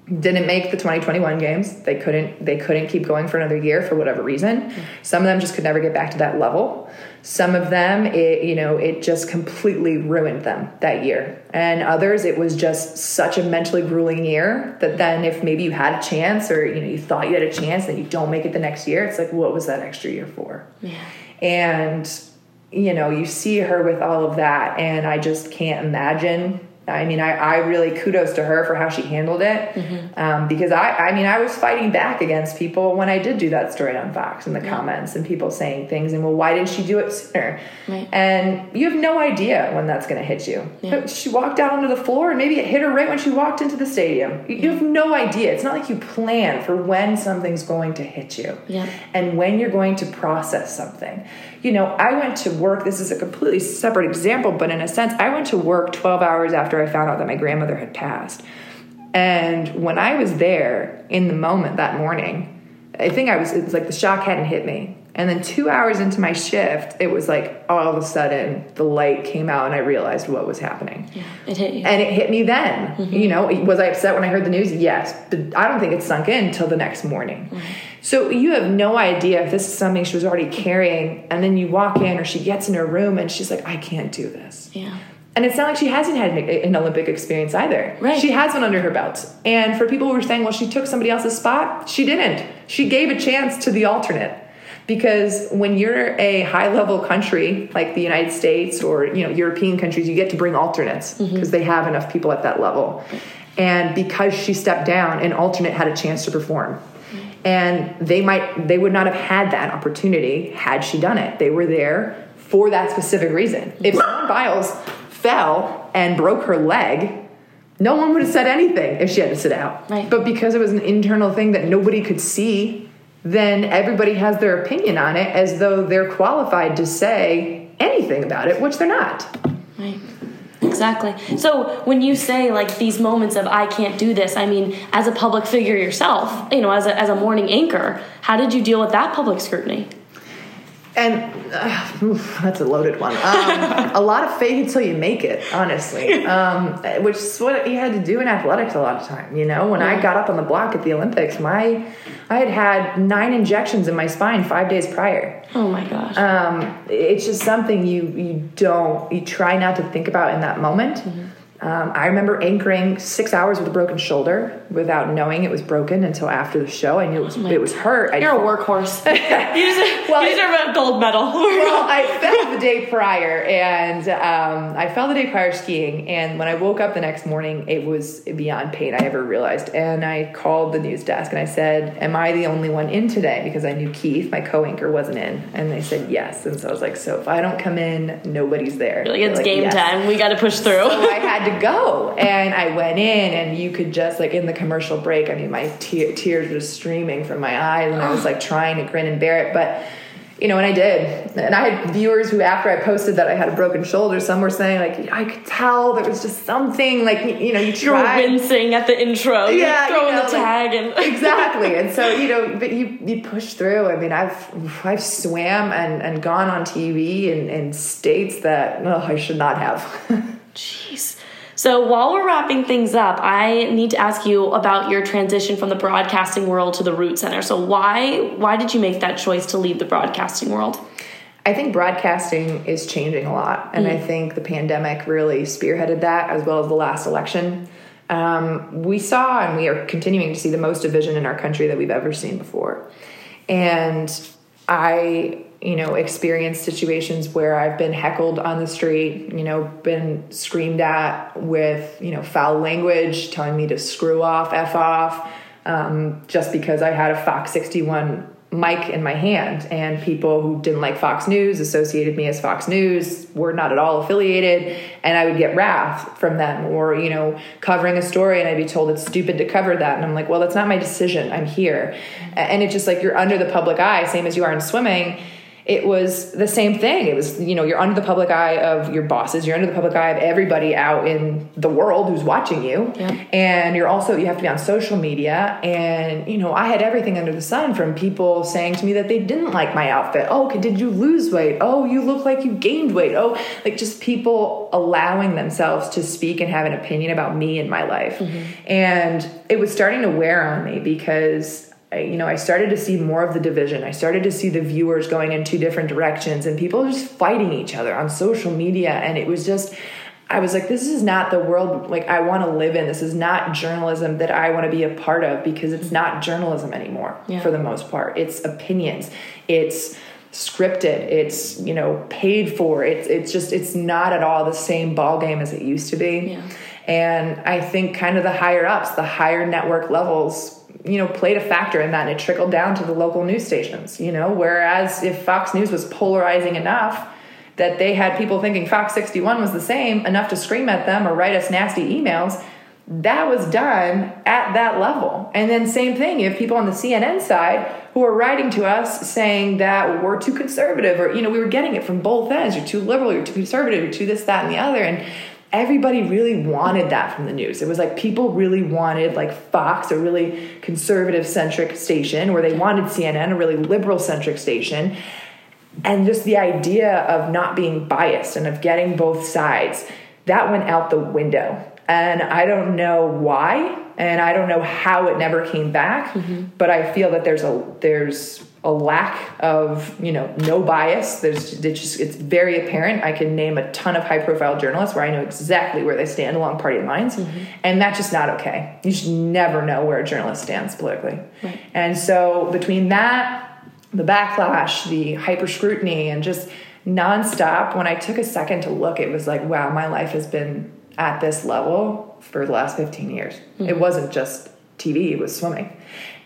didn't make the 2021 games. They couldn't they couldn't keep going for another year for whatever reason. Some of them just could never get back to that level. Some of them it you know, it just completely ruined them that year. And others it was just such a mentally grueling year that then if maybe you had a chance or you know you thought you had a chance and you don't make it the next year, it's like what was that extra year for? Yeah. and you know you see her with all of that and i just can't imagine i mean i, I really kudos to her for how she handled it. Um, because I, I mean i was fighting back against people when i did do that story on fox in the comments and people saying things and well why didn't she do it sooner? Right. and you have no idea when that's going to hit you. She walked out onto the floor and maybe it hit her right when she walked into the stadium. You, you have no idea. It's not like you plan for when something's going to hit you. Yeah. and when you're going to process something. You know, I went to work, this is a completely separate example, but in a sense, I went to work 12 hours after I found out that my grandmother had passed. And when I was there in the moment that morning, I think I was, it's like the shock hadn't hit me. And then two hours into my shift, it was like all of a sudden the light came out and I realized what was happening. Yeah. It hit you. And it hit me then. Mm-hmm. You know, was I upset when I heard the news? Yes. But I don't think it sunk in until the next morning. So you have no idea if this is something she was already carrying. And then you walk in or she gets in her room and she's like, I can't do this. yeah. And it's not like she hasn't had an an Olympic experience either. Right. She has one under her belt. And for people who are saying, well, she took somebody else's spot, she didn't. She gave a chance to the alternate. Because when you're a high level country like the United States or you know European countries, you get to bring alternates mm-hmm. because they have enough people at that level. And because she stepped down, an alternate had a chance to perform. And they might they would not have had that opportunity had she done it. They were there for that specific reason. If Simone Biles fell and broke her leg, no one would have said anything if she had to sit out. Right. But because it was an internal thing that nobody could see, then everybody has their opinion on it as though they're qualified to say anything about it, which they're not. Right. Exactly. So when you say like these moments of I can't do this, I mean, as a public figure yourself, you know, as a, as a morning anchor, how did you deal with that public scrutiny? And uh, oof, that's a loaded one. Um, a lot of fake until you make it, honestly, um, which is what you had to do in athletics a lot of time. You know, when I got up on the block at the Olympics, my I had had nine injections in my spine five days prior. Oh my gosh. Um, it's just something you you don't you try not to think about in that moment. Um, I remember anchoring six hours with a broken shoulder without knowing it was broken until after the show. I knew it was it was hurt. I You're a workhorse. you deserve, Well, you deserve a gold medal. well, I fell the day prior, and um, I fell the day prior skiing. And when I woke up the next morning, it was beyond pain I ever realized. And I called the news desk and I said, "Am I the only one in today?" Because I knew Keith, my co-anchor, wasn't in, and they said yes. And so I was like, "So if I don't come in, nobody's there." like it's They're game "Yes." time. We got to push through. So I had to go, and I went in, and you could just like in the commercial break. I mean, my te- tears were streaming from my eyes, and I was like trying to grin and bear it, but. You know, and I did. And I had viewers who, after I posted that I had a broken shoulder, some were saying, like, I could tell there was just something, like, you know, you You're try. wincing at the intro. You're Yeah, you throwing know, the like- tag and exactly and so you know but you you push through i mean i've i've swam and and gone on tv in, in states that oh, i should not have Jeez. So while we're wrapping things up, I need to ask you about your transition from the broadcasting world to the Root Center. So why why did you make that choice to leave the broadcasting world? I think broadcasting is changing a lot, and I think the pandemic really spearheaded that, as well as the last election. Um, we saw, and we are continuing to see, the most division in our country that we've ever seen before. And I, you know, experienced situations where I've been heckled on the street, you know, been screamed at with, you know, foul language, telling me to screw off, f off, um, just because I had a Fox 61 mic in my hand. And people who didn't like Fox News associated me as Fox News were not at all affiliated. And I would get wrath from them or you know covering a story and I'd be told it's stupid to cover that. And I'm like well that's not my decision. I'm here. And it's just like you're under the public eye same as you are in swimming it was the same thing. It was, you know, you're under the public eye of your bosses, you're under the public eye of everybody out in the world who's watching you. Yeah. And you're also, you have to be on social media. And, you know, I had everything under the sun from people saying to me that they didn't like my outfit. Oh, did you lose weight? Oh, you look like you gained weight. Oh, like just people allowing themselves to speak and have an opinion about me and my life. Mm-hmm. And it was starting to wear on me because you know, I started to see more of the division. I started to see the viewers going in two different directions and people just fighting each other on social media. And it was just, I was like, this is not the world like I want to live in. This is not journalism that I want to be a part of because it's not journalism anymore yeah. for the most part. It's opinions. It's scripted. It's, you know, paid for. It's it's just it's not at all the same ball game as it used to be. Yeah. And I think kind of the higher ups, the higher network levels you know played a factor in that and it trickled down to the local news stations you know? Whereas if fox news was polarizing enough that they had people thinking fox 61 was the same enough to scream at them or write us nasty emails that was done at that level. And then same thing you have people on the cnn side who are writing to us saying that we're too conservative or you know we were getting it from both ends. You're too liberal you're too conservative you're too this that and the other. And everybody really wanted that from the news. It was like people really wanted like Fox, a really conservative centric station, or they wanted CNN, a really liberal centric station. And just the idea of not being biased and of getting both sides, that went out the window. And I don't know why, and I don't know how it never came back, mm-hmm. but I feel that there's a there's a lack of you know no bias there's it's just it's very apparent i can name a ton of high profile journalists where i know exactly where they stand along party lines mm-hmm. and that's just not okay you should never know where a journalist stands politically right. and so between that the backlash the hyper scrutiny and just nonstop when i took a second to look it was like wow my life has been at this level for the last 15 years mm-hmm. it wasn't just tv it was swimming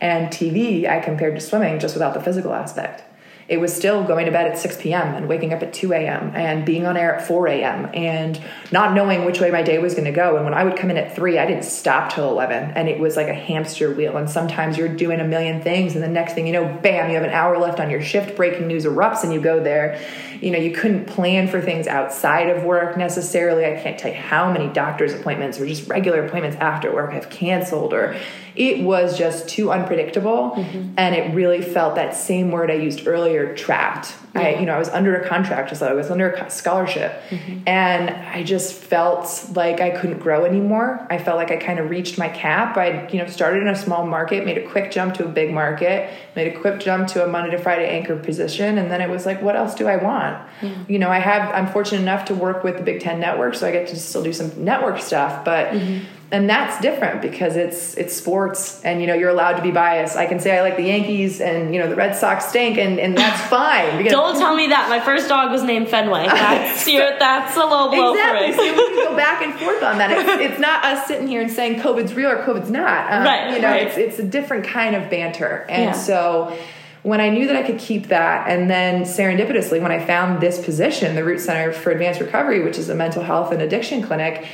and TV, I compared to swimming just without the physical aspect. It was still going to bed at 6 p.m. and waking up at 2 a.m. and being on air at 4 a.m. and not knowing which way my day was going to go. And when I would come in at 3, I didn't stop till 11. And it was like a hamster wheel. And sometimes you're doing a million things, and the next thing you know, bam, you have an hour left on your shift, breaking news erupts, and you go there. You know, you couldn't plan for things outside of work necessarily. I can't tell you how many doctor's appointments or just regular appointments after work I've canceled or it was just too unpredictable mm-hmm. and it really felt that same word i used earlier trapped yeah. i you know i was under a contract just so i was under a scholarship mm-hmm. and i just felt like i couldn't grow anymore i felt like i kind of reached my cap i you know started in a small market made a quick jump to a big market made a quick jump to a monday to friday anchor position and then it was like what else do i want yeah. you know i have i'm fortunate enough to work with the big 10 network so i get to still do some network stuff but mm-hmm and that's different because it's it's sports and you know you're allowed to be biased. I can say i like the yankees and you know the red sox stink and, and that's fine because don't tell me that. My first dog was named fenway. That's that's a low blow exactly. for me. So we can go back and forth on that. It's, it's, not us sitting here and saying covid's real or covid's not. Um, right you know right. It's, it's a different kind of banter. And yeah. so when I knew that I could keep that, and then serendipitously, when I found this position, the Root Center for Advanced Recovery, which is a mental health and addiction clinic,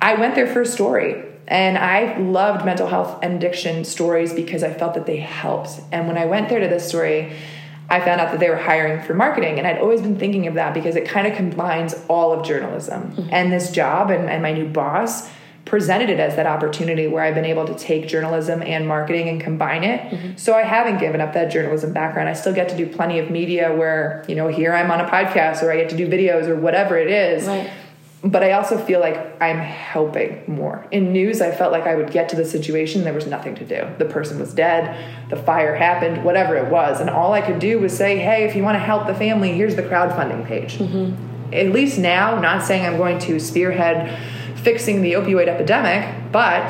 I went there for a story. And I loved mental health and addiction stories because I felt that they helped. And when I went there to this story, I found out that they were hiring for marketing. And I'd always been thinking of that because it kind of combines all of journalism. Mm-hmm. And this job and, and my new boss presented it as that opportunity where I've been able to take journalism and marketing and combine it. Mm-hmm. So I haven't given up that journalism background. I still get to do plenty of media where, you know, here I'm on a podcast or I get to do videos or whatever it is. Right but I also feel like I'm helping more. In news, I felt like I would get to the situation, there was nothing to do. The person was dead, the fire happened, whatever it was. And all I could do was say, hey, if you want to help the family, here's the crowdfunding page. Mm-hmm. At least now, not saying I'm going to spearhead fixing the opioid epidemic, but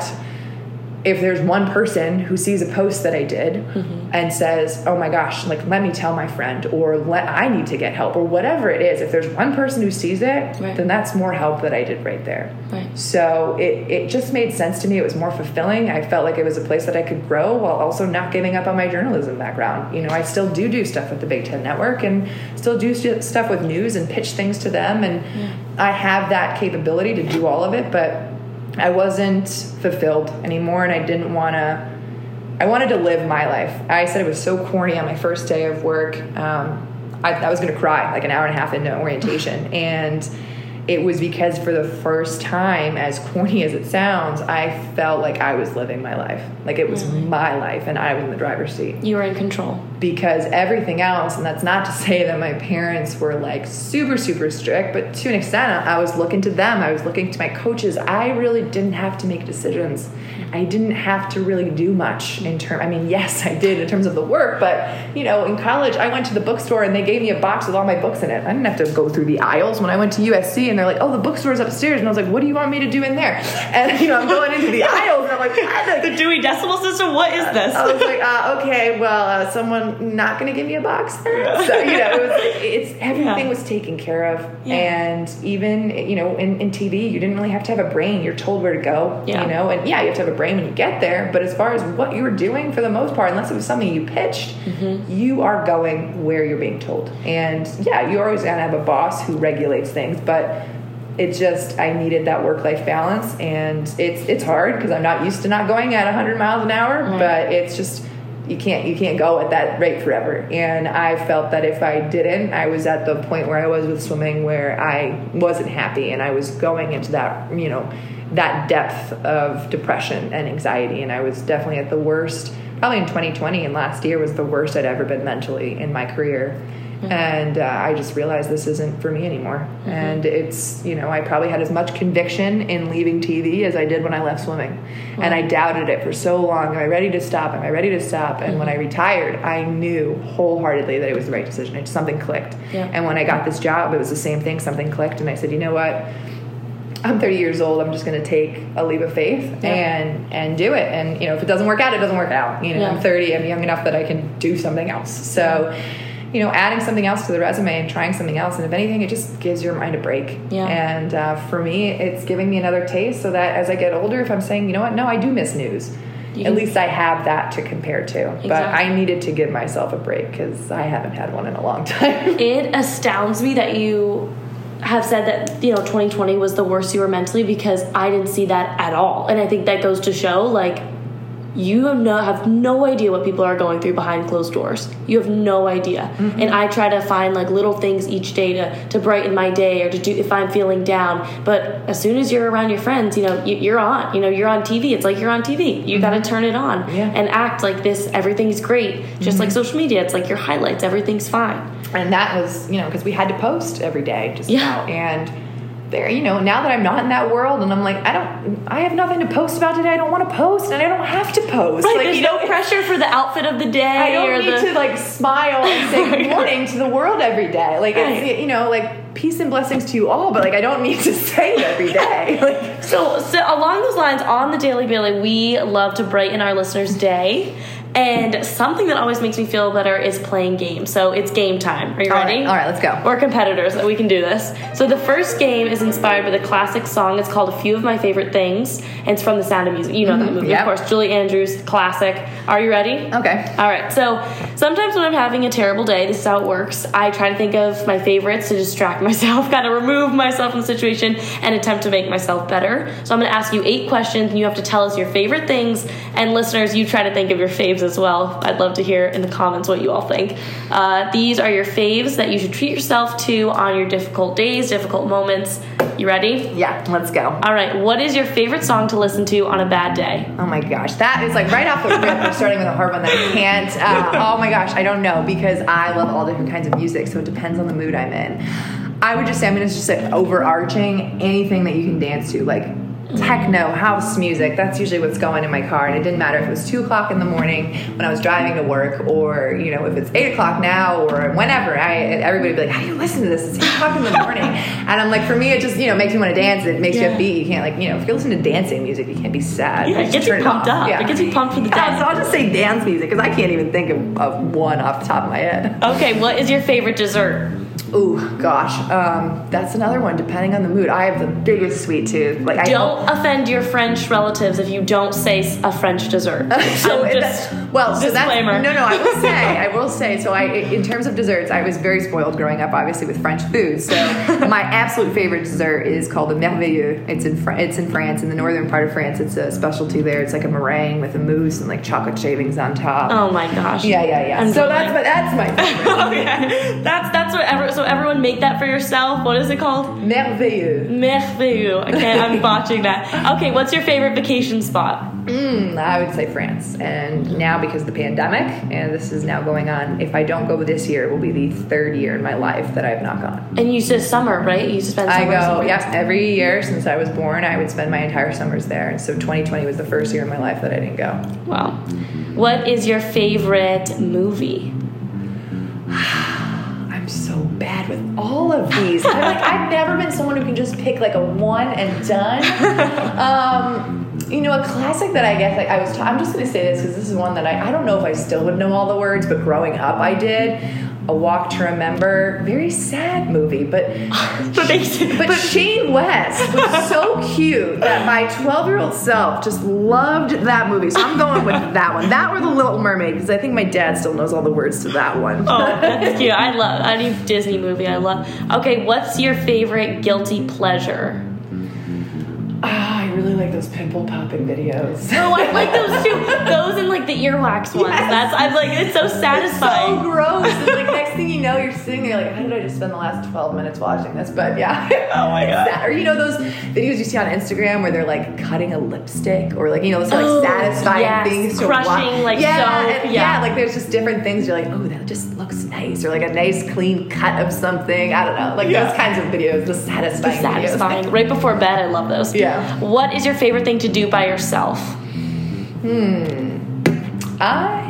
if there's one person who sees a post that I did Mm-hmm. and says, "Oh my gosh, like let me tell my friend," or "Let I need to get help," or whatever it is, if there's one person who sees it, Right. then that's more help that I did right there. Right. So it it just made sense to me. It was more fulfilling. I felt like it was a place that I could grow while also not giving up on my journalism background. You know, I still do do stuff with the Big Ten Network and still do st- stuff with news and pitch things to them, and I have that capability to do all of it, but. I wasn't fulfilled anymore, and I didn't want to. I wanted to live my life. I said it was so corny on my first day of work. Um, I, I was going to cry like an hour and a half into orientation, and it was because for the first time, as corny as it sounds, I felt like I was living my life. Like it was mm. my life, and I was in the driver's seat You were in control. because everything else, and that's not to say that my parents were like super, super strict, but to an extent, I was looking to them. I was looking to my coaches. I really didn't have to make decisions. I didn't have to really do much in term. I mean, yes, I did in terms of the work, but you know, in college, I went to the bookstore and they gave me a box with all my books in it. I didn't have to go through the aisles. When I went to USC, and they're like, "Oh, the bookstore's upstairs," and I was like, "What do you want me to do in there?" And you know, I'm going into the aisles, and I'm like? The Dewey Decimal System. What is this? I was like, uh, okay, well, uh, someone not going to give me a box. then? So you know, it was it's everything Yeah. was taken care of, Yeah. and even you know, in, in TV, you didn't really have to have a brain. You're told where to go. Yeah. You know, and yeah, you have to have a brain when you get there. But as far as what you were doing, for the most part, unless it was something you pitched, Mm-hmm. you are going where you're being told. And yeah, you're always going to have a boss who regulates things, but it just I needed that work life balance, and it's it's hard because I'm not used to not going at 100 miles an hour, Right. but it's just you can't you can't go at that rate forever. And I felt that if I didn't, I was at the point where I was with swimming where I wasn't happy, and I was going into that you know that depth of depression and anxiety, and I was definitely at the worst. Probably in 2020 and last year was the worst I'd ever been mentally in my career Mm-hmm. and uh, I just realized this isn't for me anymore. Mm-hmm. And it's you know I probably had as much conviction in leaving TV as I did when I left swimming, and I doubted it for so long. Am I ready to stop? Am I ready to stop? And when I mm-hmm. retired, I knew wholeheartedly that it was the right decision. It, something clicked. Yeah. And when I got this job, it was the same thing. Something clicked, and I said, you know what? I'm 30 years old. I'm just going to take a leap of faith Yeah. and and do it. And you know, if it doesn't work out, it doesn't work out. You know, Yeah. I'm 30. I'm young enough that I can do something else. So, you know, adding something else to the resume and trying something else, and if anything, it just gives your mind a break. Yeah. And uh, for me, it's giving me another taste, so that as I get older, if I'm saying, you know what, no, I do miss news. You At least I have that to compare to. But I needed to give myself a break because I haven't had one in a long time. It astounds me that you have said that you know 2020 was the worst you were mentally because I didn't see that at all, and I think that goes to show like you have no have no idea what people are going through behind closed doors. You have no idea, mm-hmm. and I try to find like little things each day to to brighten my day or to do if I'm feeling down. But as soon as you're around your friends, you know you, you're on. You know you're on TV. It's like you're on TV. You got to mm-hmm. turn it on Yeah. and act like this. Everything's great. Just like mm-hmm. social media, it's like your highlights. Everything's fine. and that was you know because we had to post every day just Yeah. about and there you know now that i'm not in that world and i'm like i don't i have nothing to post about today i don't want to post and i don't have to post Right, like there's you know no pressure for the outfit of the day. I don't need the, to like smile and say good morning to the world every day. Like Right. it's, you know, like peace and blessings to you all, but like I don't need to say it every day. Like So, so along those lines, on the Daily Bailey, we love to brighten our listeners' day. And something that always makes me feel better is playing games. So it's game time. Are you All right, ready? all right, let's go. We're competitors, we can do this. So the first game is inspired by the classic song. It's called "A Few of My Favorite Things," and it's from The Sound of Music. You know that mm-hmm. movie, yep. of course. Julie Andrews, classic. Are you ready? okay. All right. So sometimes when I'm having a terrible day, this is how it works. I try to think of my favorites to distract myself, kind of remove myself from the situation, and attempt to make myself better. So I'm going to ask you eight questions, and you have to tell us your favorite things. And listeners, you try to think of your faves as well. I'd love to hear in the comments what you all think. Uh, these are your faves that you should treat yourself to on your difficult days, difficult moments. You ready? Yeah, let's go. All right. What is your favorite song to listen to on a bad day? Oh my gosh, that is like right off the rip. I'm starting with a hard one that I can't. Uh, oh my gosh, I don't know because I love all different kinds of music, so it depends on the mood I'm in. I would just say I'm gonna just say overarching anything that you can dance to, like techno, house music. That's usually what's going in my car. And it didn't matter if it was two o'clock in the morning when I was driving to work, or you know, if it's eight o'clock now, or whenever. I everybody would be like, "How do you listen to this? It's eight o'clock in the morning." and I'm like, for me, it just you know makes me want to dance. It makes Yeah. you upbeat. You can't like you know if you're listening to dancing music, you can't be sad. Yeah, it gets you pumped up. It gets you pumped for the day. Yeah, so I'll just say dance music because I can't even think of, of one off the top of my head. Okay, what is your favorite dessert? Ooh, gosh, um, that's another one. Depending on the mood, I have the biggest sweet tooth. Like I Don't offend your French relatives if you don't say a French dessert. so just well, so disclaimer. no, no. I will say, I will say. So I, in terms of desserts, I was very spoiled growing up, obviously with French food. So my absolute favorite dessert is called a merveilleux. It's in Fr- it's in France, in the northern part of France. It's a specialty there. It's like a meringue with a mousse and like chocolate shavings on top. Oh my gosh. Yeah, yeah, yeah. I'm so that's my, that's my favorite. okay, that's that's what ever. So everyone make that for yourself. What is it called? merveilleux. Merveilleux. Okay, I'm botching that. Okay, what's your favorite vacation spot? Mm, I would say France. And now because of the pandemic, and this is now going on, if I don't go this year, it will be the third year in my life that I have not gone. And you said summer, right? You spend I go, yes, every year since I was born, I would spend my entire summers there. And so 2020 was the first year in my life that I didn't go. Wow. What is your favorite movie? Bad with all of these. I'm like, I've never been someone who can just pick like a one and done. um, you know, a classic that I guess like I was. I'm just going to say this because this is one that I. I don't know if I still would know all the words, but growing up, I did. A Walk to Remember, very sad movie, but But they, but Shane West was so cute that my 12 year old self just loved that movie. So I'm going with that one. That or The Little Mermaid because I think my dad still knows all the words to that one. Oh, that's cute. I love any Disney movie. I love. Okay, what's your favorite guilty pleasure? I really like those pimple popping videos. Oh, I like those too. Those and like the earwax ones. Yes. That's I'm like it's so It's satisfying. so gross. And like thing you know, you're sitting there like, how did I just spend the last 12 minutes watching this? But yeah. Oh my God. sad. Or you know those videos you see on Instagram where they're like cutting a lipstick or like you know those like Oh, satisfying yes. things to Crushing, watch. like, yeah, soap, and- yeah. like there's just different things. You're like, oh, that just looks nice, or like a nice clean cut of something. I don't know, like Yeah. those kinds of videos, the satisfying, videos. satisfying. Right before bed, I love those. Yeah. What is your favorite thing to do by yourself? Hmm. I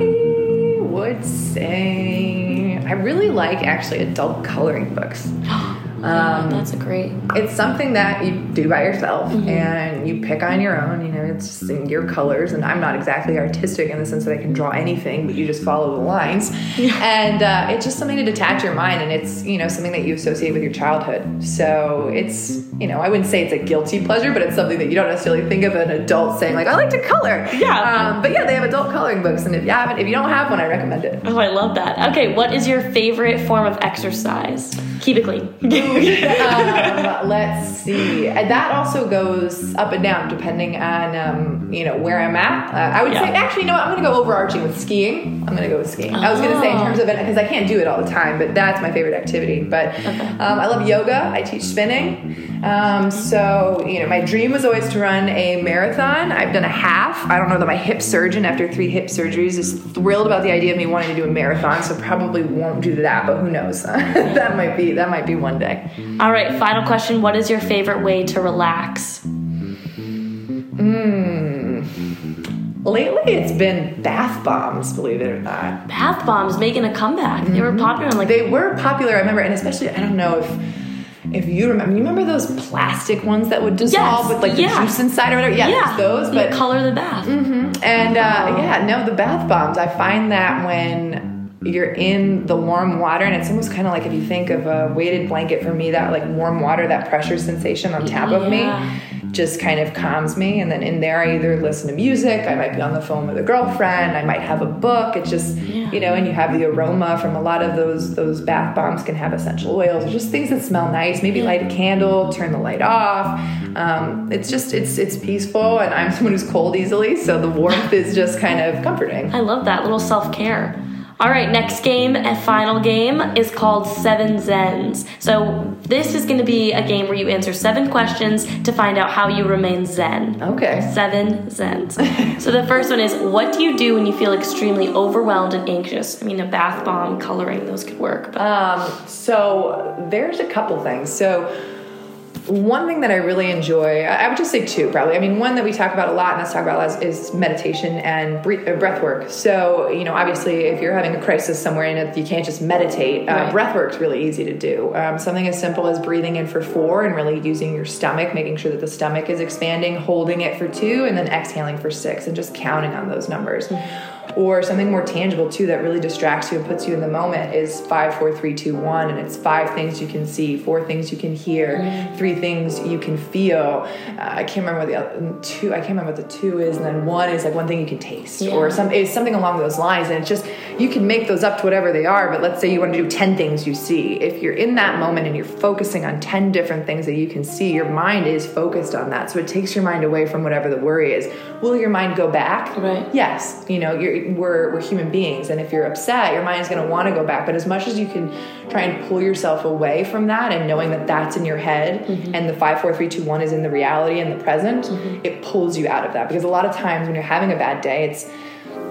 would say I really like actually adult coloring books. Um, That's a great. it's something that you do by yourself Mm-hmm. and you pick on your own you know it's just in your colors and i'm not exactly artistic in the sense that i can draw anything but you just follow the lines and uh, it's just something to detach your mind and it's you know something that you associate with your childhood so it's you know i wouldn't say it's a guilty pleasure but it's something that you don't necessarily think of an adult saying like i like to color Yeah. um, but yeah they have adult coloring books and if you haven't if you don't have one i recommend it Oh, I love that. Okay, what is your favorite form of exercise? Keep it clean. um, let's see. And that also goes up and down depending on um, you know where I'm at. Uh, I would Yeah. say actually, you know what? I'm going to go overarching with skiing. I'm going to go with skiing. I was going to say in Oh. terms of it because I can't do it all the time, but that's my favorite activity. But um, I love yoga. I teach spinning. Um, so you know, my dream was always to run a marathon. I've done a half. I don't know that my hip surgeon after three hip surgeries is thrilled about the idea of me wanting to do a marathon. So probably won't do that, but who knows? that might be that might be one day. All right, final question. What is your favorite way to relax? Lately, it's been bath bombs, believe it or not. Bath bombs making a comeback. They were popular in like They were popular, I remember, and especially, I don't know if if you remember, you remember those plastic ones that would dissolve Yes, with like the juice inside or whatever? Yeah, yeah, those, you but color the bath. And uh, yeah, no, the bath bombs. I find that when you're in the warm water, and it's almost kind of like if you think of a weighted blanket for me, that like warm water, that pressure sensation on top of me just kind of calms me. And then in there, I either listen to music, I might be on the phone with a girlfriend, I might have a book. It's just, you know, and you have the aroma from a lot of those those bath bombs can have essential oils or just things that smell nice. Maybe light a candle, turn the light off. Um, it's just it's it's peaceful, and I'm someone who's cold easily, so the warmth is just kind of comforting. I love that little self care. All right, next game, a final game, is called Seven Zens. So, this is going to be a game where you answer seven questions to find out how you remain Zen. Okay. Seven Zens. so, the first one is What do you do when you feel extremely overwhelmed and anxious? I mean, a bath bomb, coloring, those could work. But Um, so there's a couple things. So one thing that I really enjoy, I would just say two probably. I mean, one that we talk about a lot and let's talk about a lot is, is meditation and breath, uh, work. So, you know, obviously, if you're having a crisis somewhere and you can't just meditate. Uh, Right. breath work's really easy to do. Um, something as simple as breathing in for four and really using your stomach, making sure that the stomach is expanding, holding it for two, and then exhaling for six, and just counting on those numbers. Or something more tangible too that really distracts you and puts you in the moment is five, four, three, two, one, and it's five things you can see, four things you can hear, three things you can feel. Uh, I can't remember what the other two. I can't remember what the two is, and then one is like one thing you can taste, or some it's something along those lines. And it's just you can make those up to whatever they are. But let's say you want to do ten things you see. If you're in that moment and you're focusing on ten different things that you can see, your mind is focused on that. So it takes your mind away from whatever the worry is. Will your mind go back? Right. Yes, you know, you're, we're, we're human beings, and if you're upset, your mind is going to want to go back. But as much as you can try and pull yourself away from that, and knowing that that's in your head, mm-hmm. and the five, four, three, two, one is in the reality and the present, mm-hmm. it pulls you out of that. Because a lot of times when you're having a bad day, it's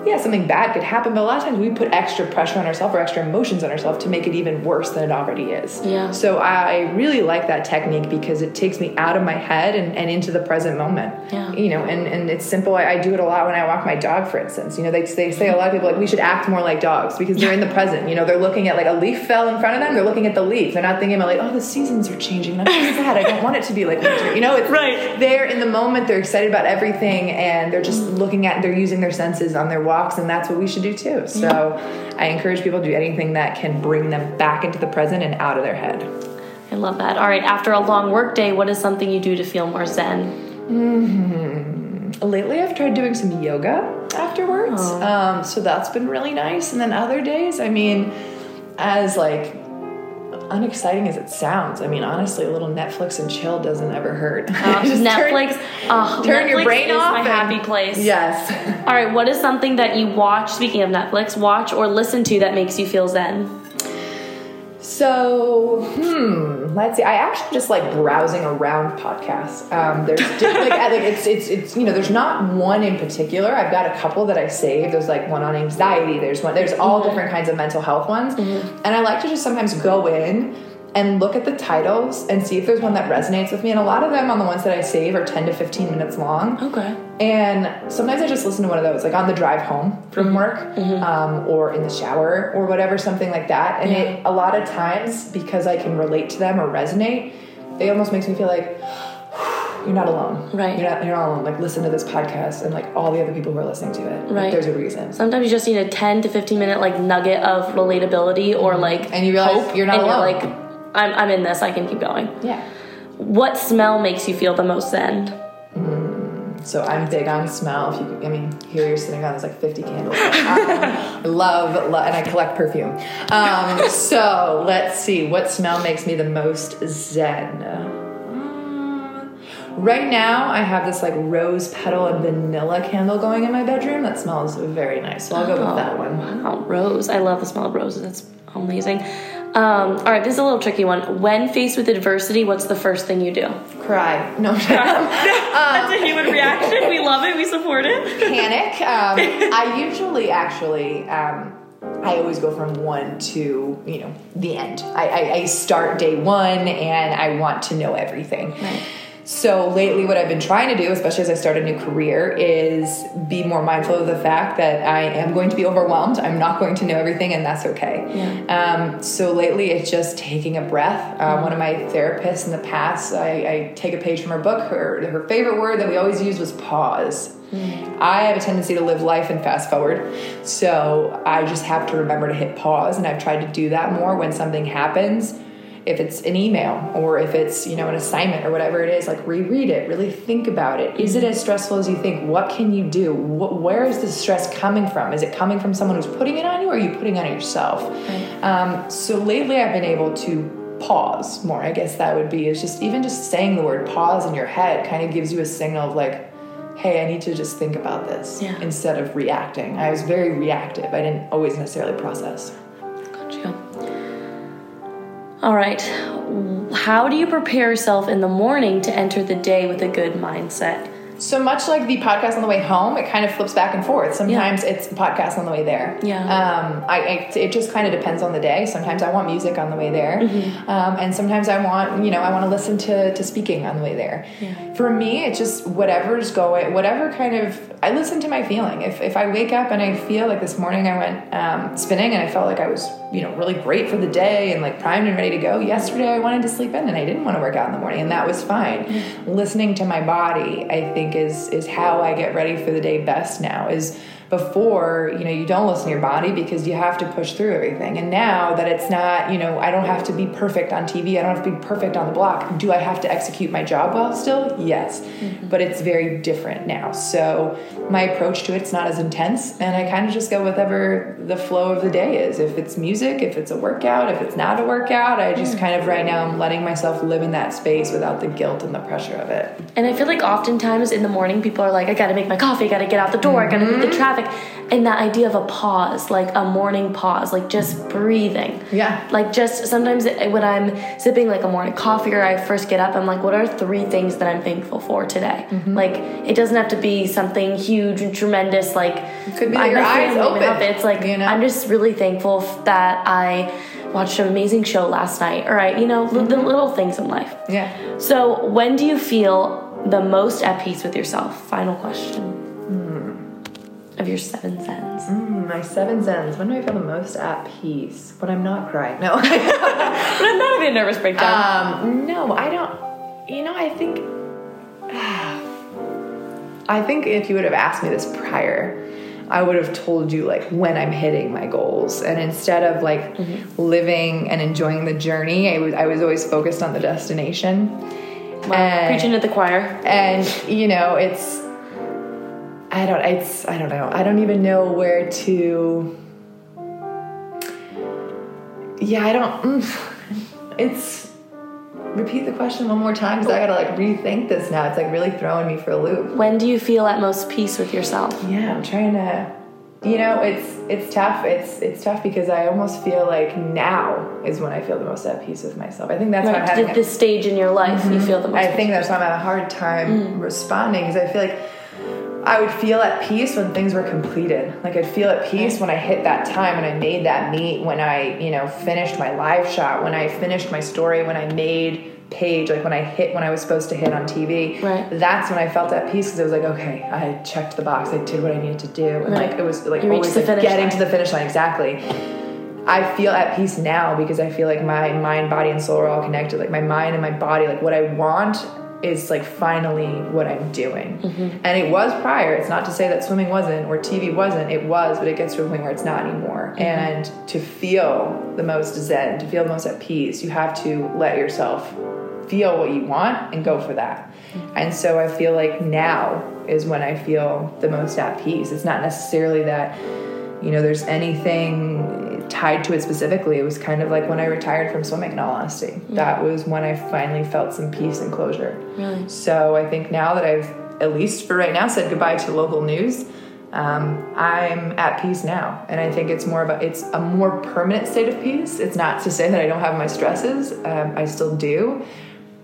yeah, something bad could happen, but a lot of times we put extra pressure on ourselves or extra emotions on ourselves to make it even worse than it already is. Yeah. So I really like that technique because it takes me out of my head and, and into the present moment. Yeah. You know, and, and it's simple. I, I do it a lot when I walk my dog, for instance. You know, they, they say a lot of people like we should act more like dogs because they're in the present. You know, they're looking at like a leaf fell in front of them, they're looking at the leaf. They're not thinking about like, oh, the seasons are changing. That's so sad. I don't want it to be like winter. You know, it's Right. they're in the moment, they're excited about everything, and they're just looking at, they're using their senses on their walks, and that's what we should do too. So I encourage people to do anything that can bring them back into the present and out of their head. I love that. All right, after a long work day, what is something you do to feel more zen? Mm-hmm. Lately, I've tried doing some yoga afterwards, um, so that's been really nice. And then other days, I mean, as like unexciting as it sounds, I mean, honestly, a little Netflix and chill doesn't ever hurt. Uh, Just turn- Netflix. uh, turn your Netflix brain is off my and- happy place. Yes. All right, what is something that you watch, speaking of Netflix, watch or listen to that makes you feel zen? So, let's see. I actually just like browsing around podcasts. Um, there's like, I- like it's it's it's you know there's not one in particular. I've got a couple that I save. There's like one on anxiety. There's one. There's all different kinds of mental health ones, and I like to just sometimes go in and look at the titles and see if there's one that resonates with me. And a lot of them on the ones that I save are 10 to 15 minutes long. Okay. And sometimes I just listen to one of those, like on the drive home from work, um, or in the shower, or whatever, something like that. And it, a lot of times, because I can relate to them or resonate, it almost makes me feel like you're not alone. Right. You're not. You're not alone. Like listen to this podcast and like all the other people who are listening to it. Like, Right. there's a reason. Sometimes you just need a 10 to 15 minute like nugget of relatability or like Mm-hmm. And you realize hope, you're not alone. You're like, I'm, I'm in this. I can keep going. Yeah. What smell makes you feel the most zen? So I'm big on smell. If you, I mean, here you're sitting on there's like 50 candles. Um, love, love, and I collect perfume. Um, so let's see, what smell makes me the most zen? Um, Right now, I have this like rose petal and vanilla candle going in my bedroom. That smells very nice. So I'll go with that one. Wow, rose. I love the smell of roses. It's amazing. Um, all right, this is a little tricky one. When faced with adversity, what's the first thing you do? Cry. No, That's a human reaction. We love it. We support it. panic. Um, I usually actually. Um, I always go from one to you know the end. I, I, I start day one and I want to know everything. So lately, what I've been trying to do, especially as I start a new career, is be more mindful of the fact that I am going to be overwhelmed. I'm not going to know everything, and that's okay. Um, so lately, it's just taking a breath. Uh, One of my therapists in the past, I, I take a page from her book. Her her favorite word that we always use was pause. I have a tendency to live life and fast forward. So I just have to remember to hit pause. And I've tried to do that more when something happens. If it's an email or if it's, you know, an assignment or whatever it is, like reread it, really think about it. Is it as stressful as you think? What can you do? Wh- where is the stress coming from? Is it coming from someone who's putting it on you or are you putting it on yourself? Um, so lately I've been able to pause more. I guess that would be is just even just saying the word pause in your head kind of gives you a signal of like, hey, I need to just think about this Yeah. instead of reacting. I was very reactive. I didn't always necessarily process. Gotcha. All right. How do you prepare yourself in the morning to enter the day with a good mindset? So much like the podcast on the way home, it kind of flips back and forth. Sometimes it's the podcast on the way there. Yeah. Um, I, I it just kind of depends on the day. Sometimes I want music on the way there, Mm-hmm. um, and sometimes I want you know I want to listen to to speaking on the way there. Yeah. For me, it's just whatever's going, whatever kind of. I listen to my feeling. If if I wake up and I feel like this morning I went um, spinning and I felt like I was you know really great for the day and like primed and ready to go. Yesterday I wanted to sleep in and I didn't want to work out in the morning and that was fine. Listening to my body, I think is is how I get ready for the day best now. Is before you know you don't listen to your body because you have to push through everything. And now that it's not you know i don't have to be perfect on tv i don't have to be perfect on the block do i have to execute my job well still? Yes. Mm-hmm. But it's very different now. So my approach to it's not as intense and i kind of just go with whatever the flow of the day is. If it's music if it's a workout if it's not a workout i just mm. kind of right now i'm letting myself live in that space without the guilt and the pressure of it. And I feel like oftentimes in the morning, people are like, I gotta make my coffee, I gotta get out the door, I gotta beat the mm-hmm. traffic. And that idea of a pause, like a morning pause, like just breathing. Yeah. Like just sometimes when I'm sipping like a morning coffee or I first get up, I'm like, what are three things that I'm thankful for today? Mm-hmm. Like it doesn't have to be something huge and tremendous. Like could be I'm your eyes open, health. It's like you know? I'm just really thankful that I watched an amazing show last night. All right, you know, li- the mm-hmm. little things in life. yeah So, when do you feel the most at peace with yourself? Final question. Of your seven zens. Mm, my seven zens. When do I feel the most at peace? When I'm not crying. No. But I'm not having a nervous breakdown. um, no, I don't. You know, I think. I think if you would have asked me this prior, I would have told you like when I'm hitting my goals, and instead of like living and enjoying the journey, I was I was always focused on the destination. Wow, and- preaching to the choir. and you know it's i don't it's i don't know. I don't even know where to yeah i don't mm, it's repeat the question one more time because i gotta like rethink this now. It's like really throwing me for a loop. When do you feel at most peace with yourself? yeah i'm trying to you know it's it's tough. It's it's tough because i almost feel like now is when i feel the most at peace with myself. I think that's why i'm at a- this stage in your life, you feel the most. I think that's why I'm having a hard time responding because I feel like I would feel at peace when things were completed. Like I'd feel at peace when I hit that time and I made that meet, when I, you know, finished my live shot, when I finished my story, when I made page, like when I hit when I was supposed to hit on TV. Right. That's when I felt at peace because it was like, okay, I checked the box, I did what I needed to do. And Right. like it was like You always like, getting line. to the finish line exactly. I feel at peace now because I feel like my mind, body, and soul are all connected. Like my mind and my body, like what I want is like finally what I'm doing. Mm-hmm. And it was prior. It's not to say that swimming wasn't or TV wasn't. It was, but it gets to a point where it's not anymore. Mm-hmm. And to feel the most zen, to feel the most at peace, you have to let yourself feel what you want and go for that. Mm-hmm. And so I feel like now is when I feel the most at peace. It's not necessarily that you know there's anything tied to it specifically it was kind of like when i retired from swimming in all honesty that was when i finally felt some peace and closure Really? so i think now that i've at least for right now said goodbye to local news um, i'm at peace now and i think it's more of a, it's a more permanent state of peace it's not to say that i don't have my stresses um, i still do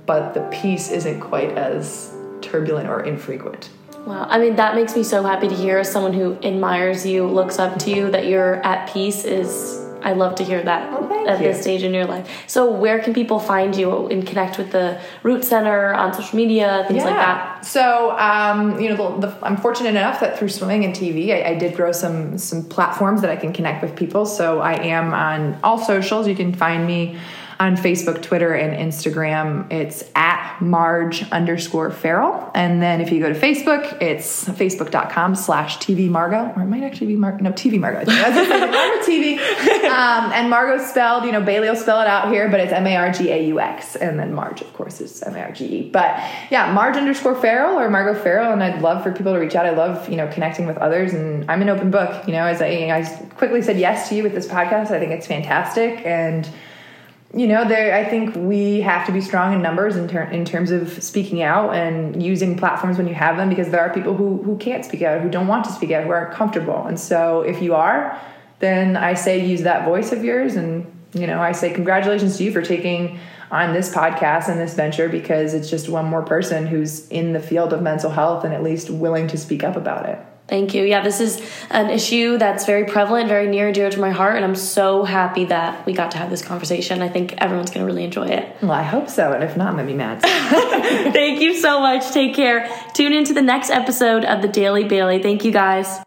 but the peace isn't quite as turbulent or infrequent Wow. I mean, that makes me so happy to hear as someone who admires you, looks up to you, that you're at peace is. I love to hear that Oh, at you. this stage in your life. So, where can people find you and connect with the Root Center on social media, things like that? So, um, you know, the, the, I'm fortunate enough that through swimming and TV, I, I did grow some some platforms that I can connect with people. So, I am on all socials. You can find me on Facebook, Twitter, and Instagram. It's at Marge underscore Farrell. And then if you go to Facebook, it's facebook.com slash TV Margaux, or it might actually be Margaux, no TV Margaux. I think. I was gonna say Margaux TV. Um, and Margaux spelled, you know, Bailey will spell it out here, but it's M A R G A U X. And then Marge, of course, is M A R G E. But yeah, Marge underscore Farrell or Margaux Farrell. And I'd love for people to reach out. I love, you know, connecting with others. And I'm an open book, you know, as I, I quickly said yes to you with this podcast. I think it's fantastic. And, you know, there. I think we have to be strong in numbers in, ter- in terms of speaking out and using platforms when you have them, because there are people who who can't speak out, who don't want to speak out, who aren't comfortable. And so, if you are, then I say use that voice of yours, and you know, I say congratulations to you for taking on this podcast and this venture because it's just one more person who's in the field of mental health and at least willing to speak up about it. Thank you. Yeah, this is an issue that's very prevalent, very near and dear to my heart, and I'm so happy that we got to have this conversation. I think everyone's going to really enjoy it. Well, I hope so, and if not, I'm going to be mad. Thank you so much. Take care. Tune into the next episode of the Daily Bailey. Thank you guys.